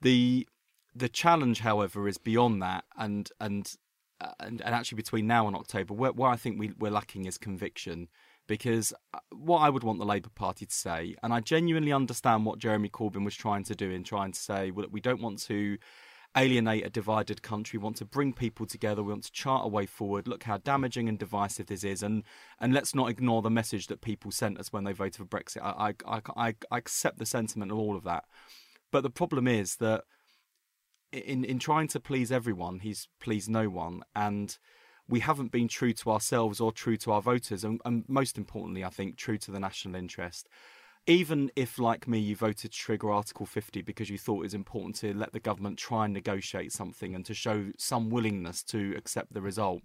The the challenge, however, is beyond that, and and uh, and, and actually between now and October, where, where I think we, we're lacking is conviction. Because uh, what I would want the Labour Party to say, and I genuinely understand what Jeremy Corbyn was trying to do in trying to say, well, we don't want to alienate a divided country, we want to bring people together, we want to chart a way forward, look how damaging and divisive this is, and, and let's not ignore the message that people sent us when they voted for Brexit. I, I, I, I accept the sentiment of all of that. But the problem is that in, in trying to please everyone, he's pleased no one. And we haven't been true to ourselves or true to our voters, and, and most importantly, I think, true to the national interest even if, like me, you voted to trigger Article 50 because you thought it was important to let the government try and negotiate something and to show some willingness to accept the result,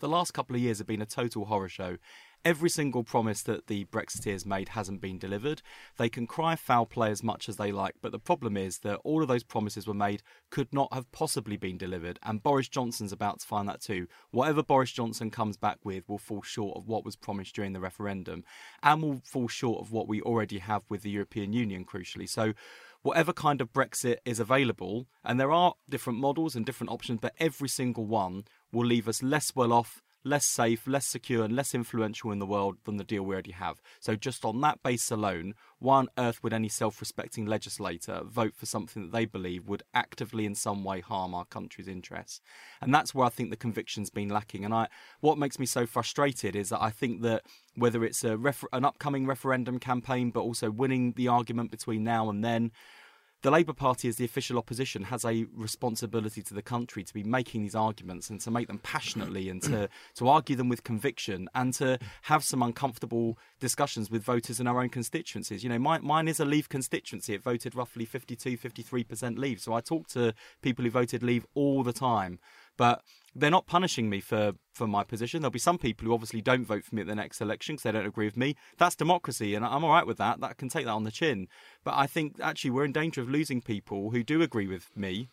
the last couple of years have been a total horror show. Every single promise that the Brexiteers made hasn't been delivered. They can cry foul play as much as they like, but the problem is that all of those promises were made could not have possibly been delivered, and Boris Johnson's about to find that too. Whatever Boris Johnson comes back with will fall short of what was promised during the referendum, and will fall short of what we already have with the European Union, crucially. So, whatever kind of Brexit is available, and there are different models and different options, but every single one will leave us less well off less safe, less secure, and less influential in the world than the deal we already have. So, just on that base alone, why on earth would any self respecting legislator vote for something that they believe would actively in some way harm our country's interests? And that's where I think the conviction's been lacking. And I, what makes me so frustrated is that I think that whether it's a refer- an upcoming referendum campaign, but also winning the argument between now and then, the Labour Party, as the official opposition, has a responsibility to the country to be making these arguments and to make them passionately and to, to argue them with conviction and to have some uncomfortable discussions with voters in our own constituencies. You know, my, mine is a Leave constituency. It voted roughly 52, 53% Leave. So I talk to people who voted Leave all the time. But they're not punishing me for, for my position. There'll be some people who obviously don't vote for me at the next election because they don't agree with me. That's democracy, and I'm all right with that. That can take that on the chin. But I think actually we're in danger of losing people who do agree with me.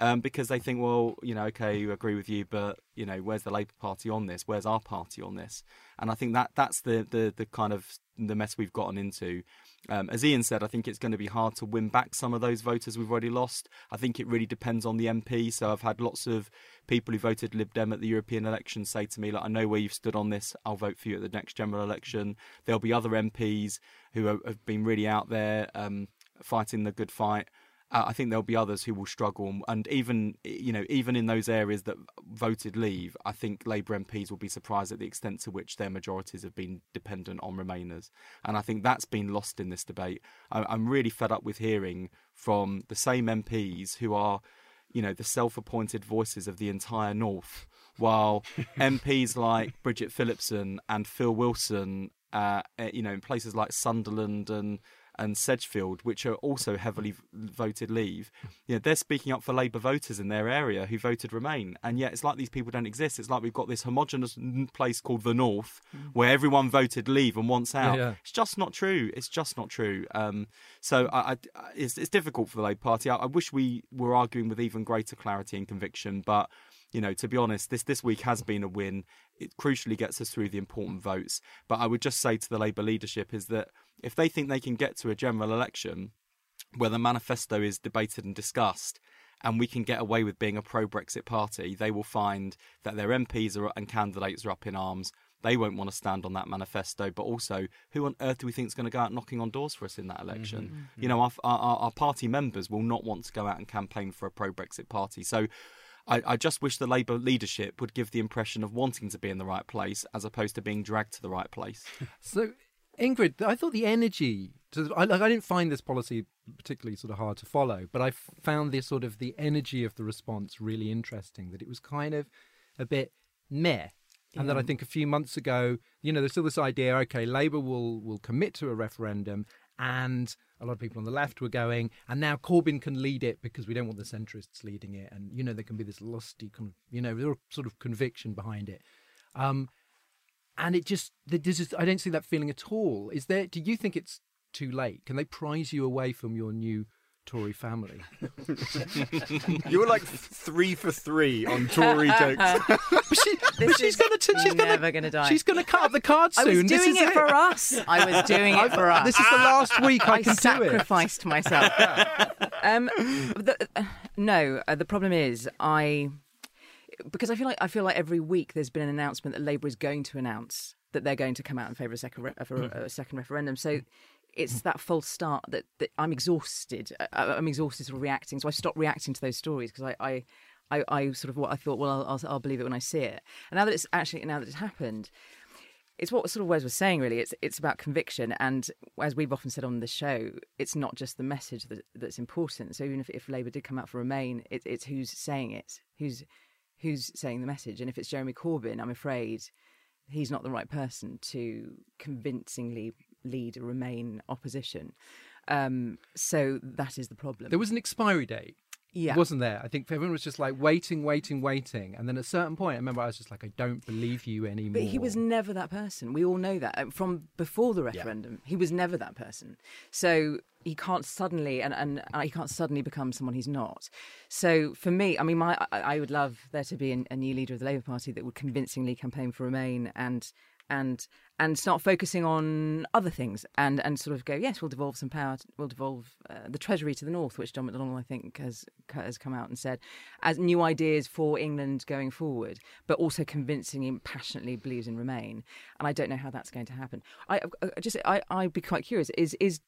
Um, because they think, well, you know, okay, you agree with you, but you know, where's the Labour Party on this? Where's our party on this? And I think that that's the the, the kind of the mess we've gotten into. Um, as Ian said, I think it's going to be hard to win back some of those voters we've already lost. I think it really depends on the MP. So I've had lots of people who voted Lib Dem at the European election say to me, like, I know where you've stood on this. I'll vote for you at the next general election. There'll be other MPs who have been really out there um, fighting the good fight uh, I think there'll be others who will struggle, and even you know even in those areas that voted Leave, I think Labour MPs will be surprised at the extent to which their majorities have been dependent on Remainers, and I think that's been lost in this debate. I, I'm really fed up with hearing from the same MPs who are, you know, the self-appointed voices of the entire North, while MPs like Bridget Phillipson and Phil Wilson, uh, eh, you know, in places like Sunderland and and Sedgefield, which are also heavily voted Leave, you know, they're speaking up for Labour voters in their area who voted Remain, and yet it's like these people don't exist. It's like we've got this homogenous place called the North, mm. where everyone voted Leave and wants out. Yeah, yeah. It's just not true. It's just not true. Um, so I, I, it's, it's, difficult for the Labour Party. I, I wish we were arguing with even greater clarity and conviction, but you know, to be honest, this this week has been a win. It crucially gets us through the important votes. But I would just say to the Labour leadership is that if they think they can get to a general election where the manifesto is debated and discussed and we can get away with being a pro Brexit party, they will find that their MPs are, and candidates are up in arms. They won't want to stand on that manifesto, but also, who on earth do we think is going to go out knocking on doors for us in that election? Mm-hmm. You know, our, our, our party members will not want to go out and campaign for a pro Brexit party. So I, I, just wish the Labour leadership would give the impression of wanting to be in the right place as opposed to being dragged to the right place. so, Ingrid, I thought the energy. To, I, like, I didn't find this policy particularly sort of hard to follow, but I found this sort of the energy of the response really interesting. That it was kind of a bit meh and then I mm. think a few months ago, you know, there's still this idea, okay, Labour will will commit to a referendum, and a lot of people on the left were going, and now Corbyn can lead it because we don't want the centrists leading it, and you know there can be this lusty, kind of you know, sort of conviction behind it. Um, and it just, this is, I don't see that feeling at all. Is there? Do you think it's too late? Can they prize you away from your new Tory family. you were like three for three on Tory jokes. but, she, but she's going to. She's never going to die. She's going to cut up the card soon. I was doing it, it, for us. I was doing it for us. This is the last week I, I can do it. Sacrificed myself. um, the, uh, no, uh, the problem is I because I feel like I feel like every week there's been an announcement that Labour is going to announce that they're going to come out in favour of a second, re- of a, a second referendum. So it's that false start that, that I'm exhausted. Uh, uh, I, am exhausted sort of reacting. So I stopped reacting to those stories because I, I, I, I, sort of what I thought. Well, I'll, I'll, I'll, believe it when I see it. And now that it's actually now that it's happened, it's what sort of Wes was saying. Really, it's it's about conviction. And as we've often said on the show, it's not just the message that, that's important. So even if, if Labour did come out for Remain, it, it's who's saying it, who's who's saying the message. And if it's Jeremy Corbyn, I'm afraid he's not the right person to convincingly lead Remain opposition. Um, so that is the problem. There was an expiry date. Yeah. Wasn't there? I think everyone was just like waiting, waiting, waiting. And then at a certain point, I remember I was just like, I don't believe you anymore. But he was never that person. We all know that. From before the referendum, yeah. he was never that person. So he can't suddenly, and, and he can't suddenly become someone he's not. So for me, I mean, my I, I would love there to be a, a new leader of the Labour Party that would convincingly campaign for Remain and and and start focusing on other things and and sort of go yes we'll devolve some power we'll devolve uh, the treasury to the north which John McDonnell I think has has come out and said as new ideas for England going forward but also convincingly and passionately believes in remain. And I don't know how that's going to happen. I, I just I I'd be quite curious is is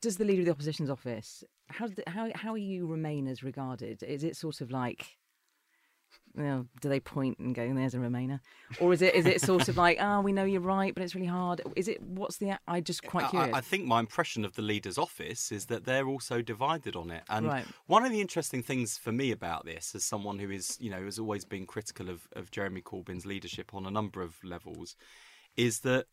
does the leader of the opposition's office how how how are you remainers regarded? Is it sort of like you know, do they point and go, "There's a Remainer," or is it is it sort of like, "Oh, we know you're right, but it's really hard"? Is it what's the? I just quite curious. I, I think my impression of the leader's office is that they're also divided on it. And right. one of the interesting things for me about this, as someone who is, you know, has always been critical of, of Jeremy Corbyn's leadership on a number of levels, is that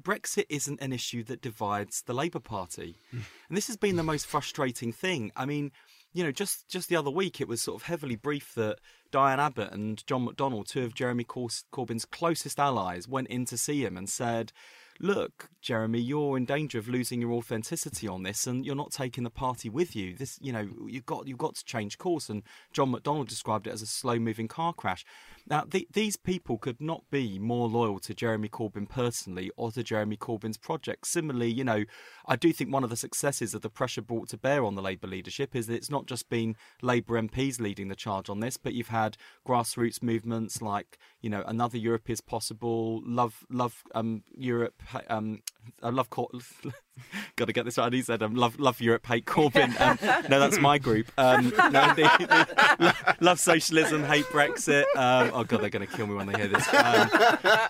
Brexit isn't an issue that divides the Labour Party. and this has been the most frustrating thing. I mean, you know, just just the other week, it was sort of heavily briefed that Diane Abbott and John McDonnell, two of Jeremy Corbyn's closest allies, went in to see him and said, look, Jeremy, you're in danger of losing your authenticity on this, and you're not taking the party with you. This, you know, you've got you've got to change course. And John McDonnell described it as a slow-moving car crash. Now, the, these people could not be more loyal to Jeremy Corbyn personally or to Jeremy Corbyn's project. Similarly, you know, I do think one of the successes of the pressure brought to bear on the Labour leadership is that it's not just been Labour MPs leading the charge on this, but you've had grassroots movements like, you know, another Europe is possible, love, love um, Europe, um, I love Cor- got to get this right. He said, um, "Love, love Europe, hate Corbyn." Um, no, that's my group. Um, no, the, the, love socialism, hate Brexit. Um, oh god, they're going to kill me when they hear this. Um,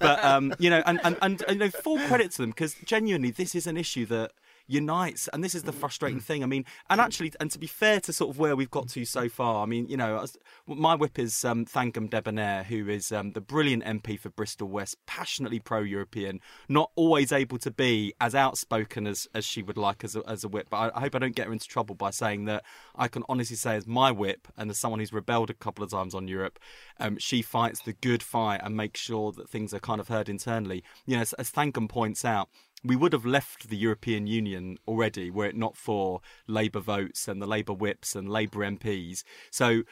but um, you know, and, and, and you know, full credit to them because genuinely, this is an issue that unites. And this is the frustrating thing. I mean, and actually, and to be fair to sort of where we've got to so far, I mean, you know, my whip is um, Thangam Debbonaire, who is um, the brilliant MP for Bristol West, passionately pro-European, not always able to be as outspoken as, as she would like as a, as a whip. But I, I hope I don't get her into trouble by saying that I can honestly say, as my whip and as someone who's rebelled a couple of times on Europe, um, she fights the good fight and makes sure that things are kind of heard internally. You know, as, as points out, we would have left the European Union already were it not for Labour votes and the Labour whips and Labour MPs. So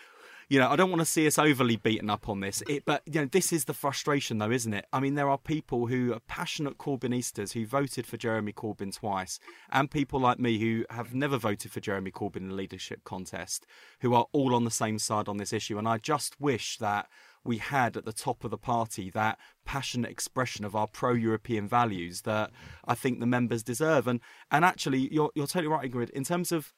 you know, I don't want to see us overly beaten up on this. It, but you know, this is the frustration, though, isn't it? I mean, there are people who are passionate Corbynistas who voted for Jeremy Corbyn twice, and people like me who have never voted for Jeremy Corbyn in a leadership contest, who are all on the same side on this issue. And I just wish that we had at the top of the party that passionate expression of our pro-European values that I think the members deserve. And and actually, you're you're totally right, Ingrid. In terms of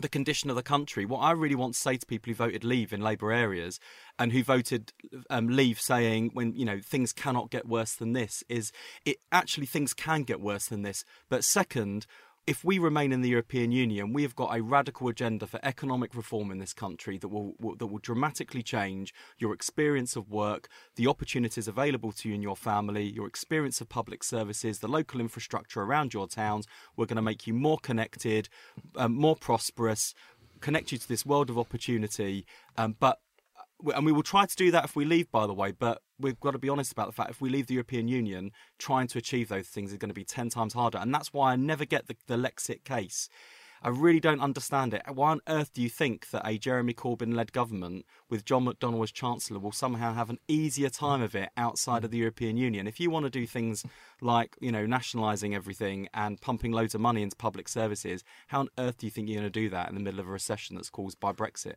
the condition of the country. What I really want to say to people who voted Leave in Labour areas and who voted um, Leave, saying when you know things cannot get worse than this, is it actually things can get worse than this. But second, if we remain in the European Union, we have got a radical agenda for economic reform in this country that will, will, that will dramatically change your experience of work, the opportunities available to you and your family, your experience of public services, the local infrastructure around your towns. We're going to make you more connected, um, more prosperous, connect you to this world of opportunity. Um, but and we will try to do that if we leave, by the way. But we've got to be honest about the fact if we leave the European Union, trying to achieve those things is going to be ten times harder, and that's why I never get the, the Lexit case. I really don't understand it. Why on earth do you think that a Jeremy Corbyn-led government with John McDonnell as Chancellor will somehow have an easier time of it outside of the European Union? If you want to do things like, you know, nationalising everything and pumping loads of money into public services, how on earth do you think you're going to do that in the middle of a recession that's caused by Brexit?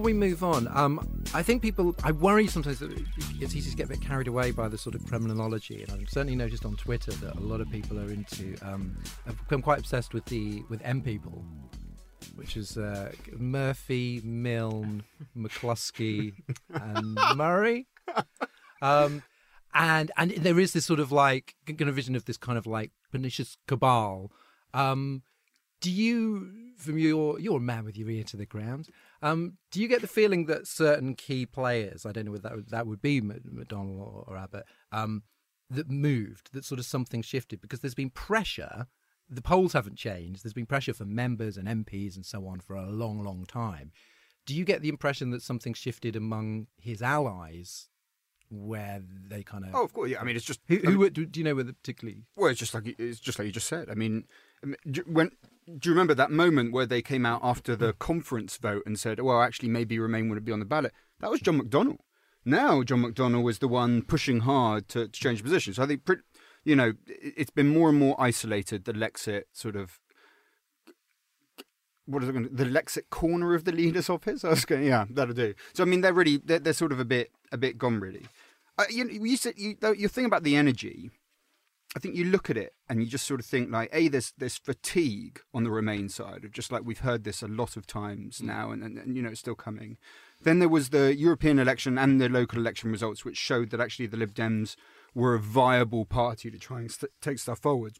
Before we move on, um, I think people, I worry sometimes that it's easy to get a bit carried away by the sort of Kremlinology, and I've certainly noticed on Twitter that a lot of people are into, um, have become quite obsessed with the with M people, which is uh, Murphy, Milne, McCluskey, and Murray. Um, and and there is this sort of like kind of vision of this kind of like pernicious cabal. Um, do you, from your you're a man with your ear to the ground, um, do you get the feeling that certain key players, I don't know whether that would, that would be McDonnell or, or Abbott, um, that moved, that sort of something shifted? Because there's been pressure. The polls haven't changed. There's been pressure for members and MPs and so on for a long, long time. Do you get the impression that something shifted among his allies where they kind of. Oh, of course. Yeah. I mean, it's just. Who, I mean, do you know whether particularly? Well, it's just like it's just like you just said. I mean, when do you remember that moment where they came out after the conference vote and said, "Well, actually, maybe Remain wouldn't be on the ballot"? That was John McDonnell. Now John McDonnell is the one pushing hard to, to change position. So I think, you know, it's been more and more isolated. The Lexit sort of what is it going to, the Lexit corner of the leaders' office? I was going, yeah, that'll do. So I mean, they're really they're, they're sort of a bit a bit gone really. Uh, you, you said you, your thing about the energy I think you look at it and you just sort of think like, a there's there's fatigue on the Remain side of just like we've heard this a lot of times mm. now, and, and, and you know it's still coming. Then there was the European election and the local election results, which showed that actually the Lib Dems were a viable party to try and st- take stuff forward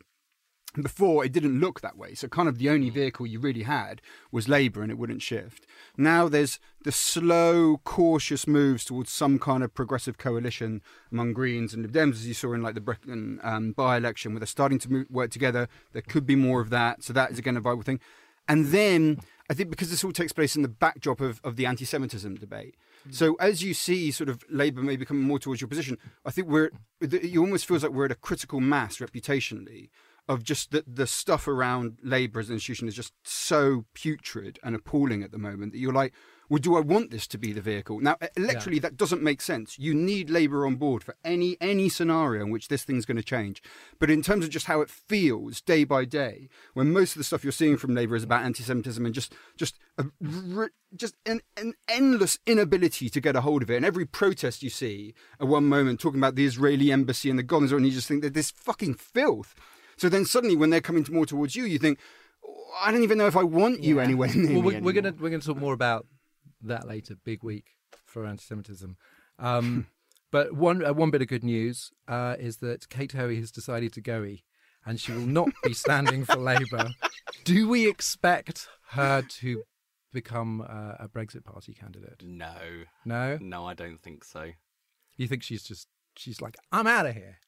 before it didn't look that way. So kind of the only mm. vehicle you really had was Labour and it wouldn't shift. Now there's the slow, cautious moves towards some kind of progressive coalition among Greens and Lib Dems, as you saw in like the Brecon um, by-election, where they're starting to move, work together. There could be more of that. So that is again a viable thing. And then I think because this all takes place in the backdrop of, of the anti-Semitism debate. Mm. So as you see sort of Labour maybe coming more towards your position, I think we're, it almost feels like we're at a critical mass reputationally of just the, the stuff around Labour as an institution is just so putrid and appalling at the moment that you're like, well, do I want this to be the vehicle? Now, electorally, yeah. that doesn't make sense. You need Labour on board for any any scenario in which this thing's going to change. But in terms of just how it feels day by day, when most of the stuff you're seeing from Labour is about anti-Semitism and just just a, just an, an endless inability to get a hold of it, and every protest you see at one moment talking about the Israeli embassy and the Golan and you just think that this fucking filth so then suddenly, when they're coming more towards you, you think, oh, I don't even know if I want you yeah. anywhere near well, we're, we're, gonna we're gonna talk more about that later. Big week for anti-Semitism. Um, but one uh, one bit of good news uh, is that Kate Hoey has decided to go and she will not be standing for Labour. Do we expect her to become uh, a Brexit Party candidate? No. No? No, I don't think so. You think she's just, she's like, I'm out of here?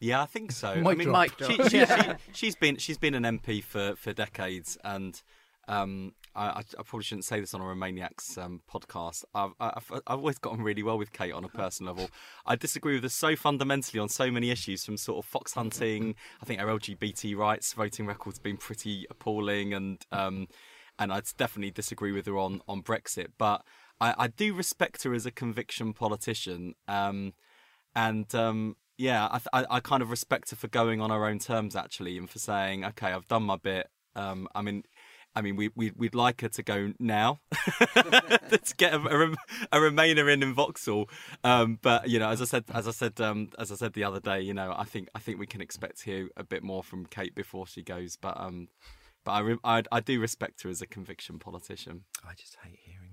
Yeah, I think so. Mic I mean, drop. She, she, she, she's been she's been an MP for, for decades, and um, I, I, I probably shouldn't say this on a Remainiacs um, podcast. I've, I've, I've always gotten really well with Kate on a personal level. I disagree with her so fundamentally on so many issues, from sort of fox hunting. I think her LGBT rights voting record's been pretty appalling, and um, and I'd definitely disagree with her on on Brexit. But I, I do respect her as a conviction politician, um, and um, yeah, I, I, I kind of respect her for going on her own terms actually, and for saying, okay, I've done my bit. Um, I mean, I mean, we, we would like her to go now to get a, a, a, Remainer in in Vauxhall. Um, but you know, as I said, as I said, um, as I said the other day, you know, I think I think we can expect to hear a bit more from Kate before she goes. But um, but I, I, I do respect her as a conviction politician. I just hate hearing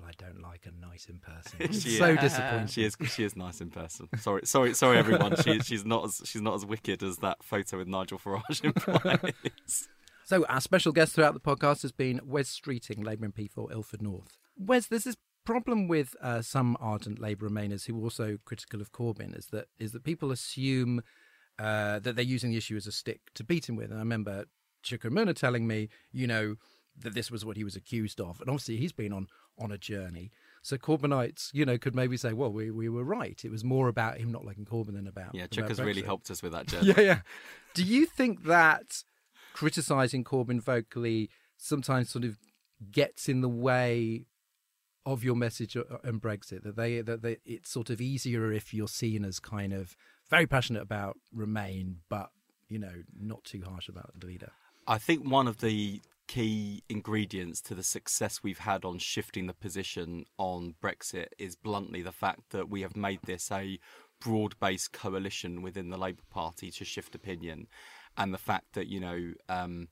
people I don't like are nice in person. she so disappointing. She is she is nice in person. Sorry sorry sorry everyone. She, she's not as she's not as wicked as that photo with Nigel Farage implies. So, our special guest throughout the podcast has been Wes Streeting, Labour MP for Ilford North. Wes, there's this problem with uh, some ardent Labour Remainers who are also critical of Corbyn is that is that people assume uh, that they're using the issue as a stick to beat him with. And I remember Chuka Umunna telling me, you know, that this was what he was accused of, and obviously he's been on on a journey. So Corbynites, you know, could maybe say, well, we, we were right. It was more about him not liking Corbyn than about yeah. Chuck has really helped us with that journey. yeah, yeah. Do you think that criticizing Corbyn vocally sometimes sort of gets in the way of your message on Brexit. That they that they, it's sort of easier if you're seen as kind of very passionate about Remain, but you know not too harsh about the leader. I think one of the key ingredients to the success we've had on shifting the position on Brexit is bluntly the fact that we have made this a broad based coalition within the Labour Party to shift opinion. And the fact that you know um,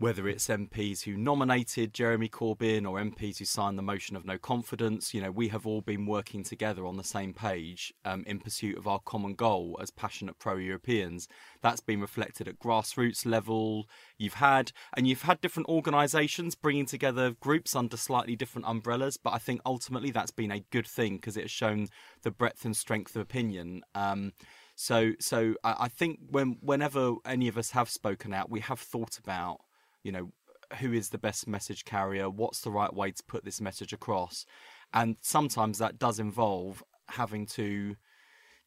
whether it's MPs who nominated Jeremy Corbyn or MPs who signed the motion of no confidence, you know, we have all been working together on the same page um, in pursuit of our common goal as passionate pro-Europeans. That's been reflected at grassroots level. You've had, and you've had different organisations bringing together groups under slightly different umbrellas, but I think ultimately that's been a good thing because it has shown the breadth and strength of opinion. Um, so, so I, think when whenever any of us have spoken out, we have thought about, you know, who is the best message carrier, what's the right way to put this message across, and sometimes that does involve having to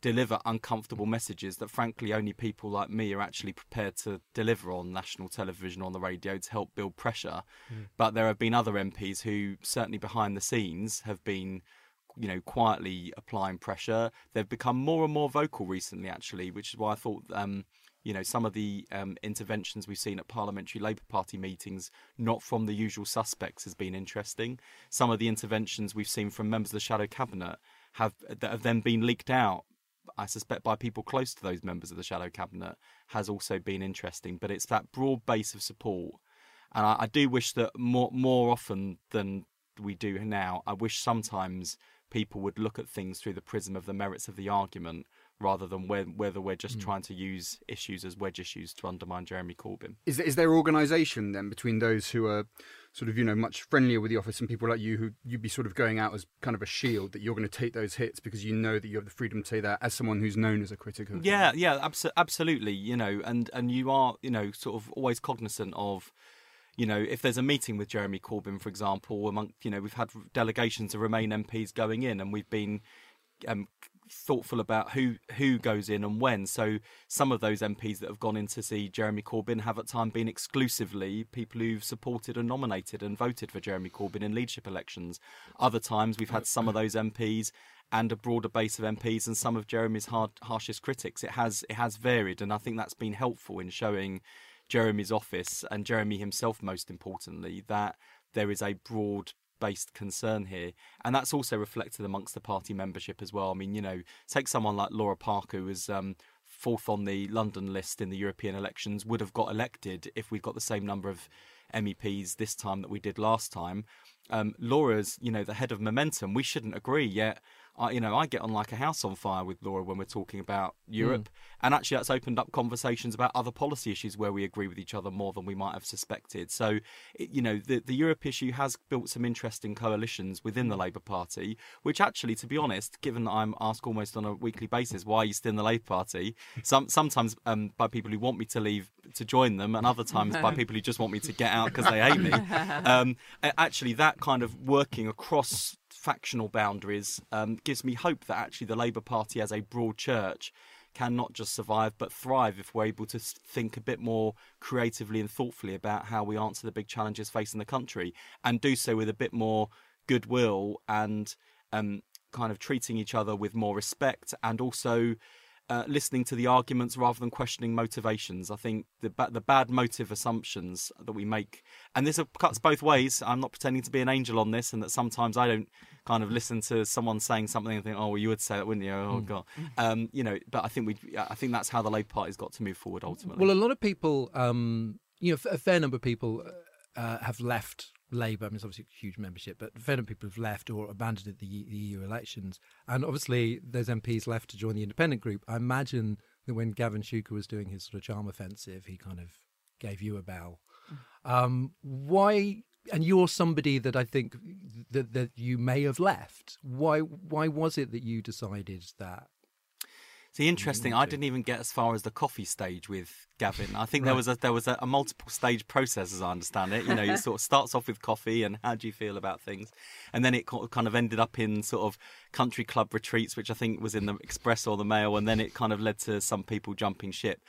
deliver uncomfortable messages that frankly only people like me are actually prepared to deliver on national television on the radio to help build pressure mm. but there have been other MPs who certainly behind the scenes have been you know, quietly applying pressure. They've become more and more vocal recently, actually, which is why I thought, um, you know, some of the um, interventions we've seen at Parliamentary Labour Party meetings, not from the usual suspects, has been interesting. Some of the interventions we've seen from members of the shadow cabinet have that have then been leaked out. I suspect by people close to those members of the shadow cabinet has also been interesting. But it's that broad base of support, and I, I do wish that more more often than we do now. I wish sometimes people would look at things through the prism of the merits of the argument rather than whether we're just mm. trying to use issues as wedge issues to undermine Jeremy Corbyn. Is, is there organisation then between those who are sort of, you know, much friendlier with the office and people like you who you'd be sort of going out as kind of a shield that you're going to take those hits because you know that you have the freedom to say that as someone who's known as a critic of Yeah, yeah, abso- absolutely, you know, and, and you are, you know, sort of always cognizant of you know, if there's a meeting with Jeremy Corbyn, for example, among you know, we've had delegations of Remain MPs going in, and we've been um, thoughtful about who who goes in and when. So some of those MPs that have gone in to see Jeremy Corbyn have at time been exclusively people who've supported and nominated and voted for Jeremy Corbyn in leadership elections. Other times we've had some of those MPs and a broader base of MPs and some of Jeremy's hard, harshest critics. It has it has varied, and I think that's been helpful in showing Jeremy's office and Jeremy himself, most importantly, that there is a broad based concern here. And that's also reflected amongst the party membership as well. I mean, you know, take someone like Laura Parker, who was um, fourth on the London list in the European elections, would have got elected if we'd got the same number of MEPs this time that we did last time. Um, Laura's, you know, the head of Momentum. We shouldn't agree, yet I, you know, I get on like a house on fire with Laura when we're talking about Europe, mm. and actually that's opened up conversations about other policy issues where we agree with each other more than we might have suspected. So, it, you know, the the Europe issue has built some interesting coalitions within the Labour Party, which actually, to be honest, given that I'm asked almost on a weekly basis why are you still in the Labour Party, some sometimes um, by people who want me to leave to join them, and other times by people who just want me to get out because they hate me. Um, actually, that kind of working across factional boundaries um, gives me hope that actually the Labour Party as a broad church can not just survive but thrive if we're able to think a bit more creatively and thoughtfully about how we answer the big challenges facing the country and do so with a bit more goodwill and um, kind of treating each other with more respect and also uh, listening to the arguments rather than questioning motivations. I think the ba- the bad motive assumptions that we make, and this cuts both ways. I'm not pretending to be an angel on this, and that sometimes I don't kind of listen to someone saying something and think, oh, well, you would say that, wouldn't you? Oh mm. god, um, you know. But I think we, I think that's how the Labour Party's got to move forward ultimately. Well, a lot of people, um, you know, a fair number of people uh, have left Labour. I mean, it's obviously a huge membership, but fair number of people have left or abandoned the, the EU elections. And obviously, those MPs left to join the independent group. I imagine that when Gavin Shuker was doing his sort of charm offensive, he kind of gave you a bell. Mm. Um, why? And you're somebody that I think that that you may have left. Why? Why was it that you decided that See, interesting. I didn't even get as far as the coffee stage with Gavin. I think right. there was a there was a, a, multiple stage process, as I understand it. You know, it sort of starts off with coffee and how do you feel about things, and then it kind of ended up in sort of country club retreats, which I think was in the Express or the Mail, and then it kind of led to some people jumping ship.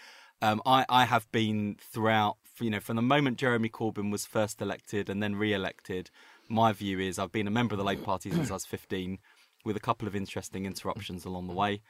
Um, I, I have been throughout, you know, from the moment Jeremy Corbyn was first elected and then re-elected. My view is I've been a member of the Labour Party since I was 15, with a couple of interesting interruptions along the way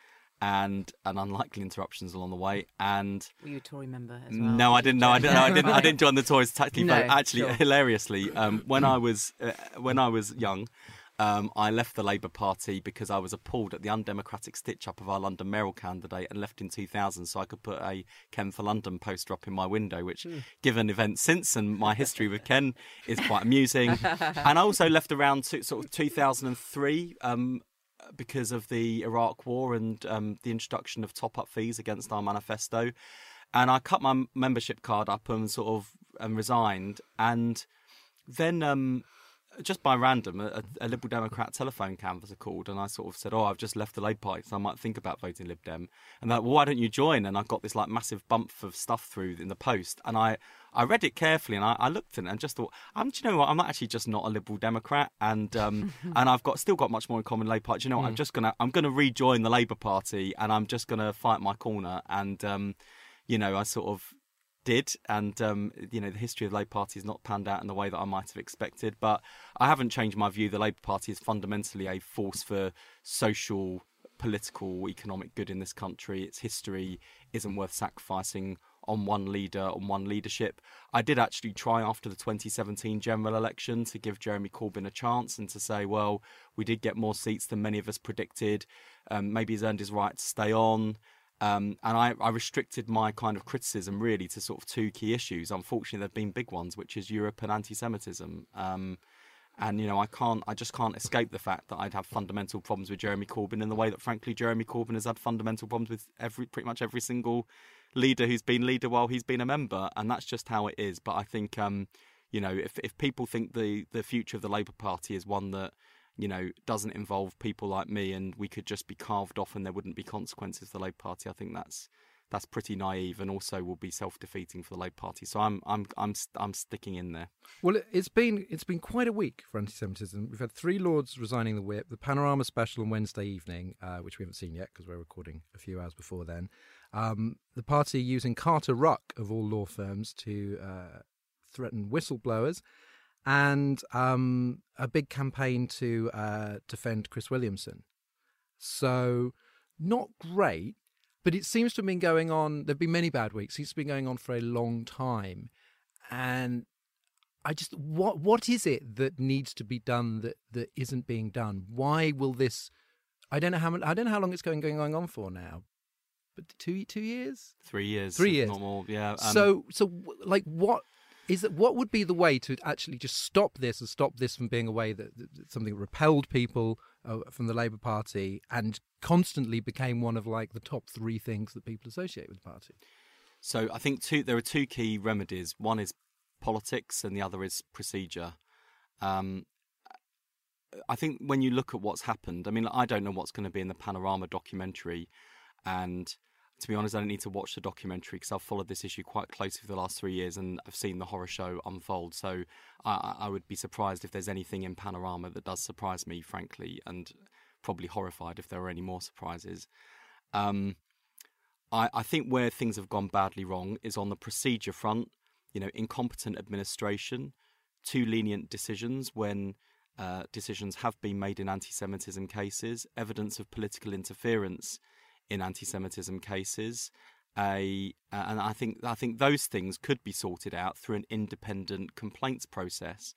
and and unlikely interruptions along the way. And were you a Tory member as well? No, I didn't. No, I didn't. No, I didn't. I didn't join the Tories tactically. No, but actually, sure. hilariously, um, when I was uh, when I was young. Um, I left the Labour Party because I was appalled at the undemocratic stitch up of our London mayoral candidate and left in 2000 so I could put a Ken for London poster up in my window, which, mm. given events since and my history with Ken, is quite amusing. and I also left around to, sort of 2003 um, because of the Iraq War and um, the introduction of top up fees against our manifesto. And I cut my membership card up and sort of and resigned. And then um, just by random, a, a, Liberal Democrat telephone canvasser called, and I sort of said, "Oh, I've just left the Labour Party, so I might think about voting Lib Dem." And like, "Well, why don't you join?" And I got this like massive bump of stuff through in the post, and I I read it carefully, and I, I looked at it and just thought, "I'm, do you know what? I'm actually just not a Liberal Democrat, and um, and I've got still got much more in common with Labour Party. Do you know what? Mm. I'm just gonna I'm gonna rejoin the Labour Party, and I'm just gonna fight my corner, and um, you know, I sort of did, and um, you know the history of the Labour Party has not panned out in the way that I might have expected. But I haven't changed my view. The Labour Party is fundamentally a force for social, political, economic good in this country. Its history isn't worth sacrificing on one leader, on one leadership. I did actually try after the 2017 general election to give Jeremy Corbyn a chance and to say, well, we did get more seats than many of us predicted. Um, maybe he's earned his right to stay on. Um, and I, I, restricted my kind of criticism really to sort of two key issues. Unfortunately, there've been big ones, which is Europe and anti-Semitism. Um, and you know, I can't, I just can't escape the fact that I'd have fundamental problems with Jeremy Corbyn in the way that, frankly, Jeremy Corbyn has had fundamental problems with every, pretty much every single leader who's been leader while he's been a member, and that's just how it is. But I think, um, you know, if if people think the the future of the Labour Party is one that you know, doesn't involve people like me, and we could just be carved off, and there wouldn't be consequences for the Labour Party. I think that's that's pretty naive, and also will be self-defeating for the Labour Party. So I'm I'm I'm I'm sticking in there. Well, it's been it's been quite a week for anti-Semitism. We've had three lords resigning the whip, the Panorama special on Wednesday evening, uh, which we haven't seen yet because we're recording a few hours before then. Um, the party using Carter Ruck of all law firms to uh, threaten whistleblowers and um, a big campaign to uh, defend Chris Williamson. So, not great, but it seems to have been going on. There've been many bad weeks. It's been going on for a long time, and I just what what is it that needs to be done that that isn't being done? Why will this? I don't know how I don't know how long it's going going on for now, but two two years, three years, three years, more. Yeah. Um, so so like what is that what would be the way to actually just stop this and stop this from being a way that, that something repelled people uh, from the Labour Party and constantly became one of like the top three things that people associate with the party? So I think two there are two key remedies. One is politics, and the other is procedure. Um, I think when you look at what's happened, I mean, I don't know what's going to be in the Panorama documentary, and to be honest, I don't need to watch the documentary because I've followed this issue quite closely for the last three years and I've seen the horror show unfold. So I, I would be surprised if there's anything in Panorama that does surprise me, frankly, and probably horrified if there are any more surprises. Um, I, I think where things have gone badly wrong is on the procedure front. You know, incompetent administration, too lenient decisions when uh, decisions have been made in anti Semitism cases, evidence of political interference in anti Semitism cases. A, uh, and I think I think those things could be sorted out through an independent complaints process,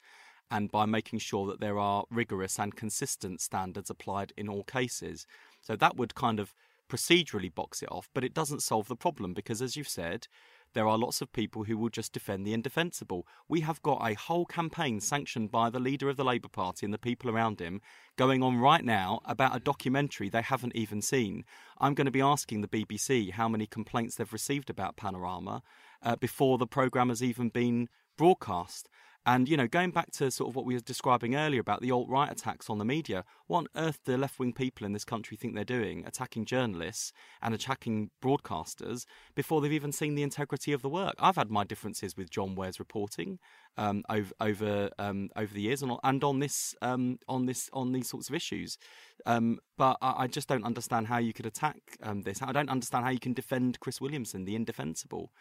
and by making sure that there are rigorous and consistent standards applied in all cases. So that would kind of procedurally box it off, but it doesn't solve the problem because, as you've said, there are lots of people who will just defend the indefensible. We have got a whole campaign sanctioned by the leader of the Labour Party and the people around him going on right now about a documentary they haven't even seen. I'm going to be asking the BBC how many complaints they've received about Panorama uh, before the programme has even been broadcast. And, you know, going back to sort of what we were describing earlier about the alt right attacks on the media, what on earth do left wing people in this country think they're doing, attacking journalists and attacking broadcasters before they've even seen the integrity of the work? I've had my differences with John Ware's reporting um, over over um, over the years and on, and on this um, on this on these sorts of issues. Um, but I, I, just don't understand how you could attack um, this. I don't understand how you can defend Chris Williamson, the indefensible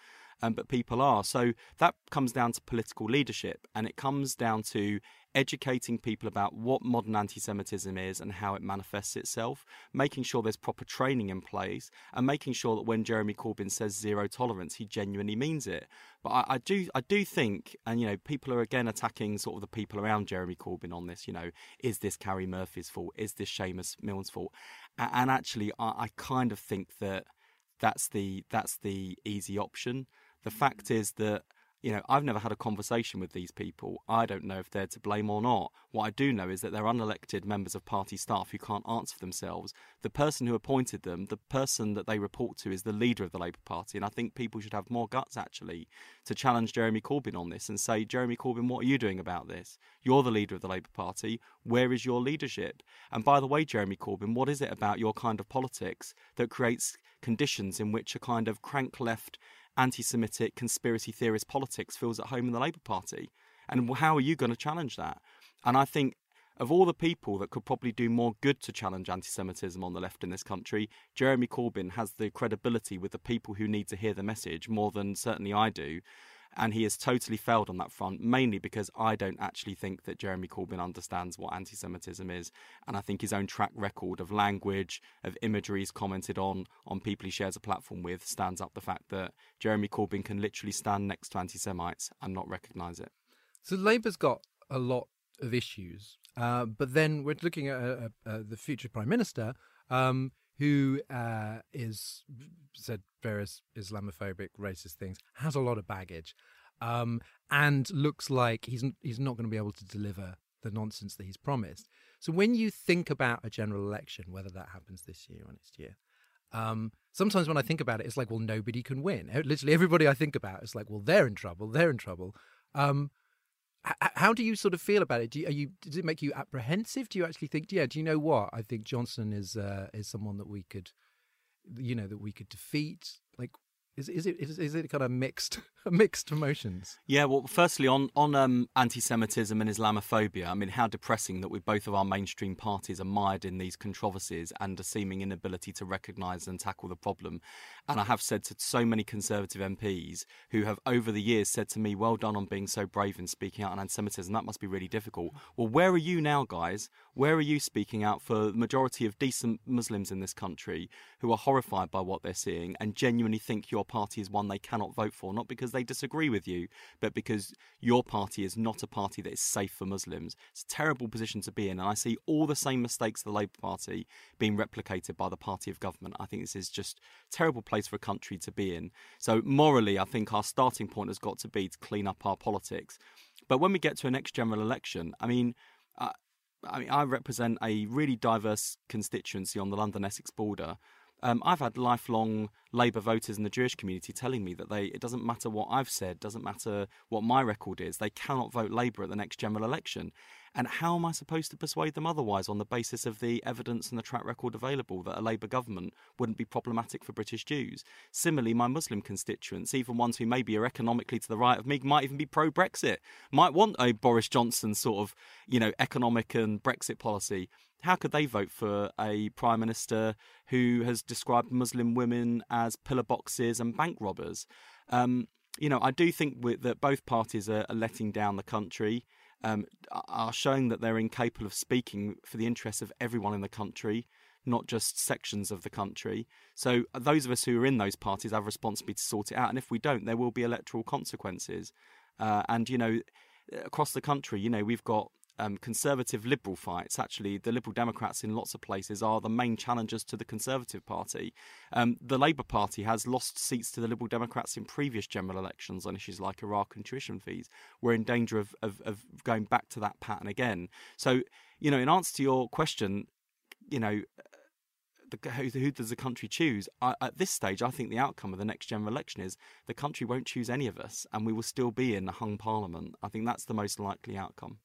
um, but people are. So that comes down to political leadership and it comes down to educating people about what modern anti Semitism is and how it manifests itself, making sure there's proper training in place, and making sure that when Jeremy Corbyn says zero tolerance, he genuinely means it. But I, I do I do think, and you know, people are again attacking sort of the people around Jeremy Corbyn on this, you know, is this Karie Murphy's fault? Is this Seamus Milne's fault? And actually I, I kind of think that that's the that's the easy option. The fact is that you know, I've never had a conversation with these people. I don't know if they're to blame or not. What I do know is that they're unelected members of party staff who can't answer for themselves. The person who appointed them, the person that they report to, is the leader of the Labour Party. And I think people should have more guts, actually, to challenge Jeremy Corbyn on this and say, Jeremy Corbyn, what are you doing about this? You're the leader of the Labour Party. Where is your leadership? And by the way, Jeremy Corbyn, what is it about your kind of politics that creates conditions in which a kind of crank left anti Semitic conspiracy theorist politics feels at home in the Labour Party. And how are you going to challenge that? And I think of all the people that could probably do more good to challenge anti Semitism on the left in this country, Jeremy Corbyn has the credibility with the people who need to hear the message more than certainly I do and he has totally failed on that front, mainly because I don't actually think that Jeremy Corbyn understands what anti Semitism is. And I think his own track record of language, of imagery he's commented on, on people he shares a platform with, stands up the fact that Jeremy Corbyn can literally stand next to anti Semites and not recognise it. So Labour's got a lot of issues, uh, but then we're looking at uh, uh, the future Prime Minister. Um, who uh, is said various Islamophobic, racist things, has a lot of baggage, um, and looks like he's he's not going to be able to deliver the nonsense that he's promised. So when you think about a general election, whether that happens this year or next year, um, sometimes when I think about it, it's like, well, nobody can win. Literally everybody I think about is like, well, they're in trouble. They're in trouble. Um, how do you sort of feel about it? Do you, you, does it make you apprehensive? Do you actually think, yeah, do you know what? I think Johnson is uh, is someone that we could, you know, that we could defeat. Like, is is it is, is it kind of mixed mixed emotions? Yeah, well, firstly on on um, anti-Semitism and Islamophobia, I mean, how depressing that we both of our mainstream parties are mired in these controversies and a seeming inability to recognise and tackle the problem. And I have said to so many Conservative MPs who have over the years said to me, "Well done on being so brave and speaking out on anti-Semitism. That must be really difficult." Well, where are you now, guys? Where are you speaking out for the majority of decent Muslims in this country who are horrified by what they're seeing and genuinely think your party is one they cannot vote for, not because they disagree with you, but because your party is not a party that is safe for Muslims. It's a terrible position to be in, and I see all the same mistakes of the Labour Party being replicated by the party of government. I think this is just a terrible place for a country to be in. So morally, I think our starting point has got to be to clean up our politics. But when we get to a next general election, I mean, uh, I mean, I represent a really diverse constituency on the London Essex border. Um, I've had lifelong Labour voters in the Jewish community telling me that they it doesn't matter what I've said, doesn't matter what my record is, they cannot vote Labour at the next general election. And how am I supposed to persuade them otherwise on the basis of the evidence and the track record available that a Labour government wouldn't be problematic for British Jews? Similarly, my Muslim constituents, even ones who maybe are economically to the right of me, might even be pro Brexit, might want a Boris Johnson sort of, you know, economic and Brexit policy. How could they vote for a prime minister who has described Muslim women as pillar boxes and bank robbers? Um, you know, I do think that both parties are, are letting down the country um, are showing that they're incapable of speaking for the interests of everyone in the country, not just sections of the country. So uh, those of us who are in those parties have a responsibility to sort it out, and if we don't, there will be electoral consequences. Uh, and you know, across the country, you know, we've got um, conservative liberal fights. Actually, the Liberal Democrats in lots of places are the main challengers to the Conservative Party. Um, the Labour Party has lost seats to the Liberal Democrats in previous general elections on issues like Iraq and tuition fees. We're in danger of, of, of going back to that pattern again. So, you know, in answer to your question, you know, the, who, who, does the country choose? I, at this stage, I think the outcome of the next general election is the country won't choose any of us, and we will still be in a hung parliament. I think that's the most likely outcome.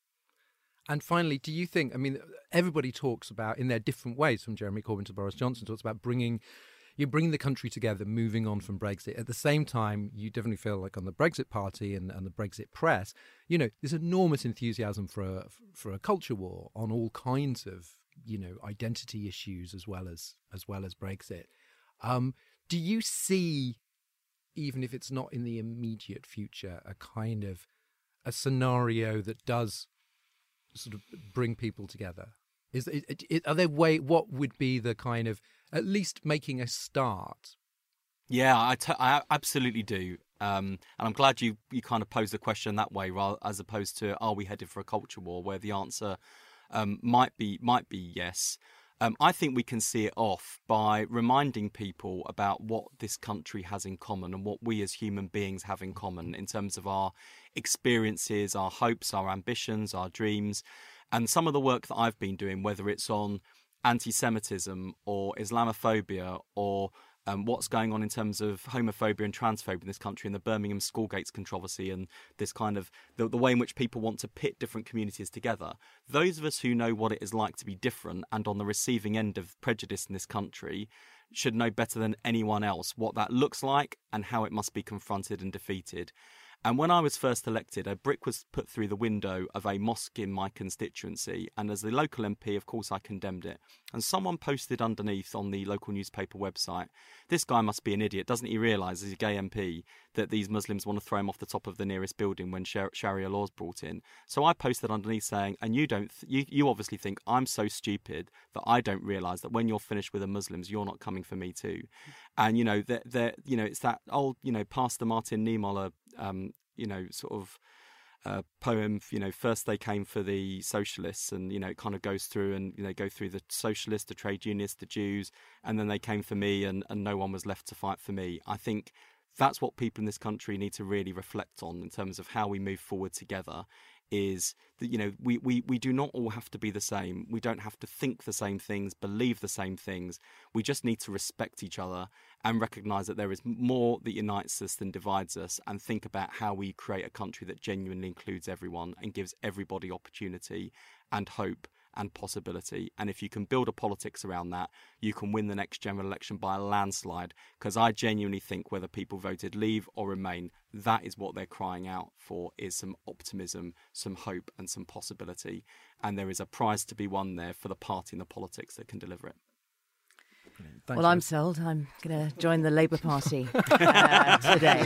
And finally, do you think? I mean, everybody talks about in their different ways, from Jeremy Corbyn to Boris Johnson, talks about bringing you bring the country together, moving on from Brexit. At the same time, you definitely feel like on the Brexit Party and, and the Brexit press, you know, there's enormous enthusiasm for a for a culture war on all kinds of you know identity issues as well as as well as Brexit. Um, do you see, even if it's not in the immediate future, a kind of a scenario that does sort of bring people together? Is are there way? What would be the kind of at least making a start? Yeah, I, t- I absolutely do, um, and I'm glad you you kind of posed the question that way, rather as opposed to are we headed for a culture war, where the answer um, might be might be yes. Um, I think we can see it off by reminding people about what this country has in common and what we as human beings have in common in terms of our experiences, our hopes, our ambitions, our dreams. And some of the work that I've been doing, whether it's on anti Semitism or Islamophobia or um, what's going on in terms of homophobia and transphobia in this country and the Birmingham school gates controversy and this kind of the, the, way in which people want to pit different communities together. Those of us who know what it is like to be different and on the receiving end of prejudice in this country should know better than anyone else what that looks like and how it must be confronted and defeated. And when I was first elected, a brick was put through the window of a mosque in my constituency. And as the local MP, of course, I condemned it. And someone posted underneath on the local newspaper website, this guy must be an idiot. Doesn't he realise, as a gay MP, that these Muslims want to throw him off the top of the nearest building when Sharia law is brought in? So I posted underneath saying, and you don't, th- you, you obviously think I'm so stupid that I don't realise that when you're finished with the Muslims, you're not coming for me too. And, you know, that, you know, it's that old, you know, Pastor Martin Niemöller um, you know, sort of uh, poem. You know, first they came for the socialists, and you know, it kind of goes through and you know, go through the socialists, the trade unionists, the Jews, and then they came for me, and and no one was left to fight for me. I think that's what people in this country need to really reflect on in terms of how we move forward together is that you know we, we we do not all have to be the same. We don't have to think the same things believe the same things. We just need to respect each other and recognize that there is more that unites us than divides us and think about how we create a country that genuinely includes everyone and gives everybody opportunity and hope and possibility. And if you can build a politics around that, you can win the next general election by a landslide. Because I genuinely think whether people voted leave or remain, that is what they're crying out for is some optimism, some hope and some possibility. And there is a prize to be won there for the party and the politics that can deliver it. Thanks well, I'm sold. I'm going to join the Labour Party uh, today.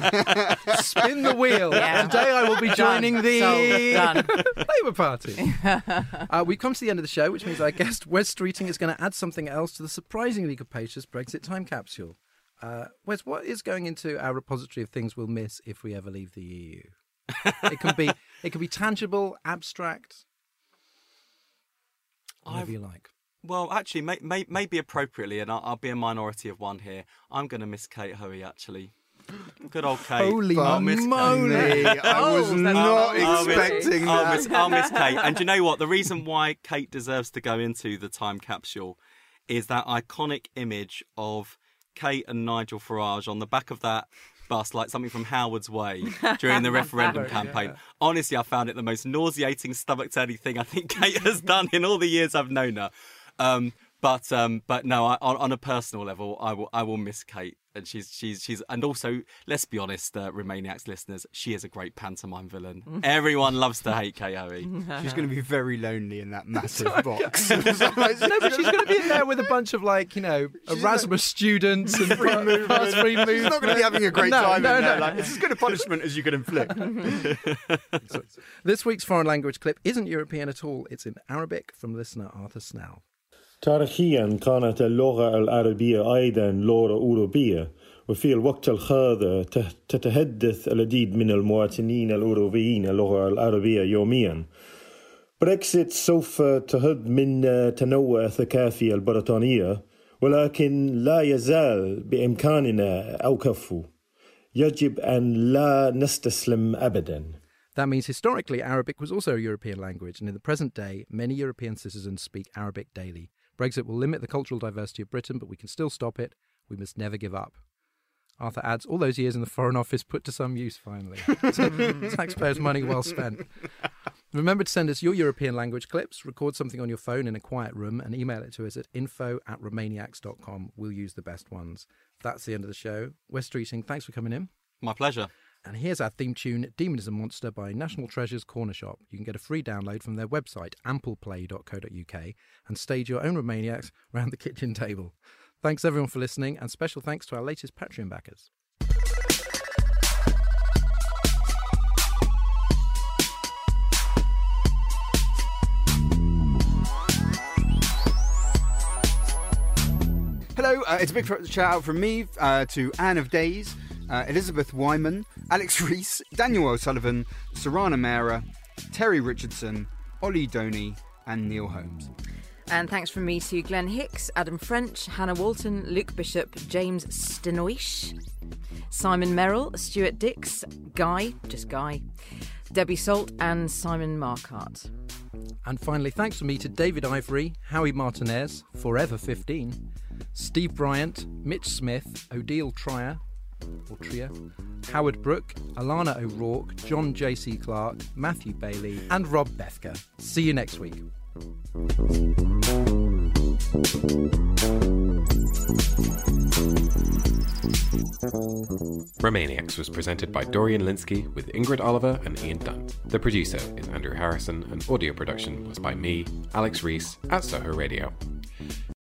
Spin the wheel. Yeah. Today I will be joining the Labour Party. uh, we've come to the end of the show, which means our guest, Wes Streeting, is going to add something else to the surprisingly capacious Brexit time capsule. Uh, Wes, what is going into our repository of things we'll miss if we ever leave the EU? it can be it can be tangible, abstract, whatever I've, you like. Well, actually, may, may, maybe appropriately, and I'll, I'll, be a minority of one here. I'm going to miss Kate Hoey, actually. Good old Kate. Holy I'll miss moly! I oh, was oh, not I'll, expecting I'll that. I'll miss, I'll miss Kate. And you know what? The reason why Kate deserves to go into the time capsule is that iconic image of Kate and Nigel Farage on the back of that bus like something from Howard's Way during the referendum campaign. Honestly, I found it the most nauseating, stomach turning thing I think Kate has done in all the years I've known her. Um, but um, but no, I, on, on a personal level, I will I will miss Kate, and she's she's she's and also let's be honest, uh, Remainiacs listeners, she is a great pantomime villain. Everyone loves to hate Kate Hoey. She's going to be very lonely in that massive box. no, but she's going to be in there with a bunch of like you know Erasmus students and free movement. Free movement. She's not going to be having a great No, time no, in there. no. Like, it's as good a punishment as you could inflict. This week's foreign language clip isn't European at all. It's in Arabic from listener Arthur Snell. تاريخيا كانت اللغة العربية أيضا لغة أوروبية وفي الوقت الحاضر ته- تتحدث العديد من المواطنين الأوروبيين اللغة العربية يوميا بريكسيت سوف تهد من تنوع الثقافي البريطانية ولكن لا يزال بإمكاننا أوقفه يجب أن لا نستسلم أبداً That means historically Arabic was also a European language, and in the present day, many European citizens speak Arabic daily. Brexit will limit the cultural diversity of Britain, but we can still stop it. We must never give up. Arthur adds, all those years in the Foreign Office put to some use finally. Taxpayers' money well spent. Remember to send us your European language clips, record something on your phone in a quiet room, and email it to us at info at remainiacs.com. We'll use the best ones. That's the end of the show. Wes Streeting, thanks for coming in. My pleasure. And here's our theme tune, Demon is a Monster by National Treasures Corner Shop. You can get a free download from their website, ampleplay.co.uk, and stage your own Remainiacs round the kitchen table. Thanks everyone for listening, and special thanks to our latest Patreon backers. Hello, uh, it's a big shout out from me uh, to Anne of Days, uh, Elizabeth Wyman, Alex Reese, Daniel O'Sullivan, Sarana Mera, Terry Richardson, Ollie Doney, and Neil Holmes. And thanks from me to Glenn Hicks, Adam French, Hannah Walton, Luke Bishop, James Stenoish, Simon Merrill, Stuart Dix, Guy, just Guy, Debbie Salt, and Simon Markart. And finally, thanks from me to David Ivory, Howie Martinez, Forever 15, Steve Bryant, Mitch Smith, Odile Trier, or Trier, Howard Brook, Alana O'Rourke, John J.C. Clark, Matthew Bailey, and Rob Bethker. See you next week. Remainiacs was presented by Dorian Lynskey with Ingrid Oliver and Ian Dunt. The producer is Andrew Harrison and audio production was by me, Alex Reese, at Soho Radio.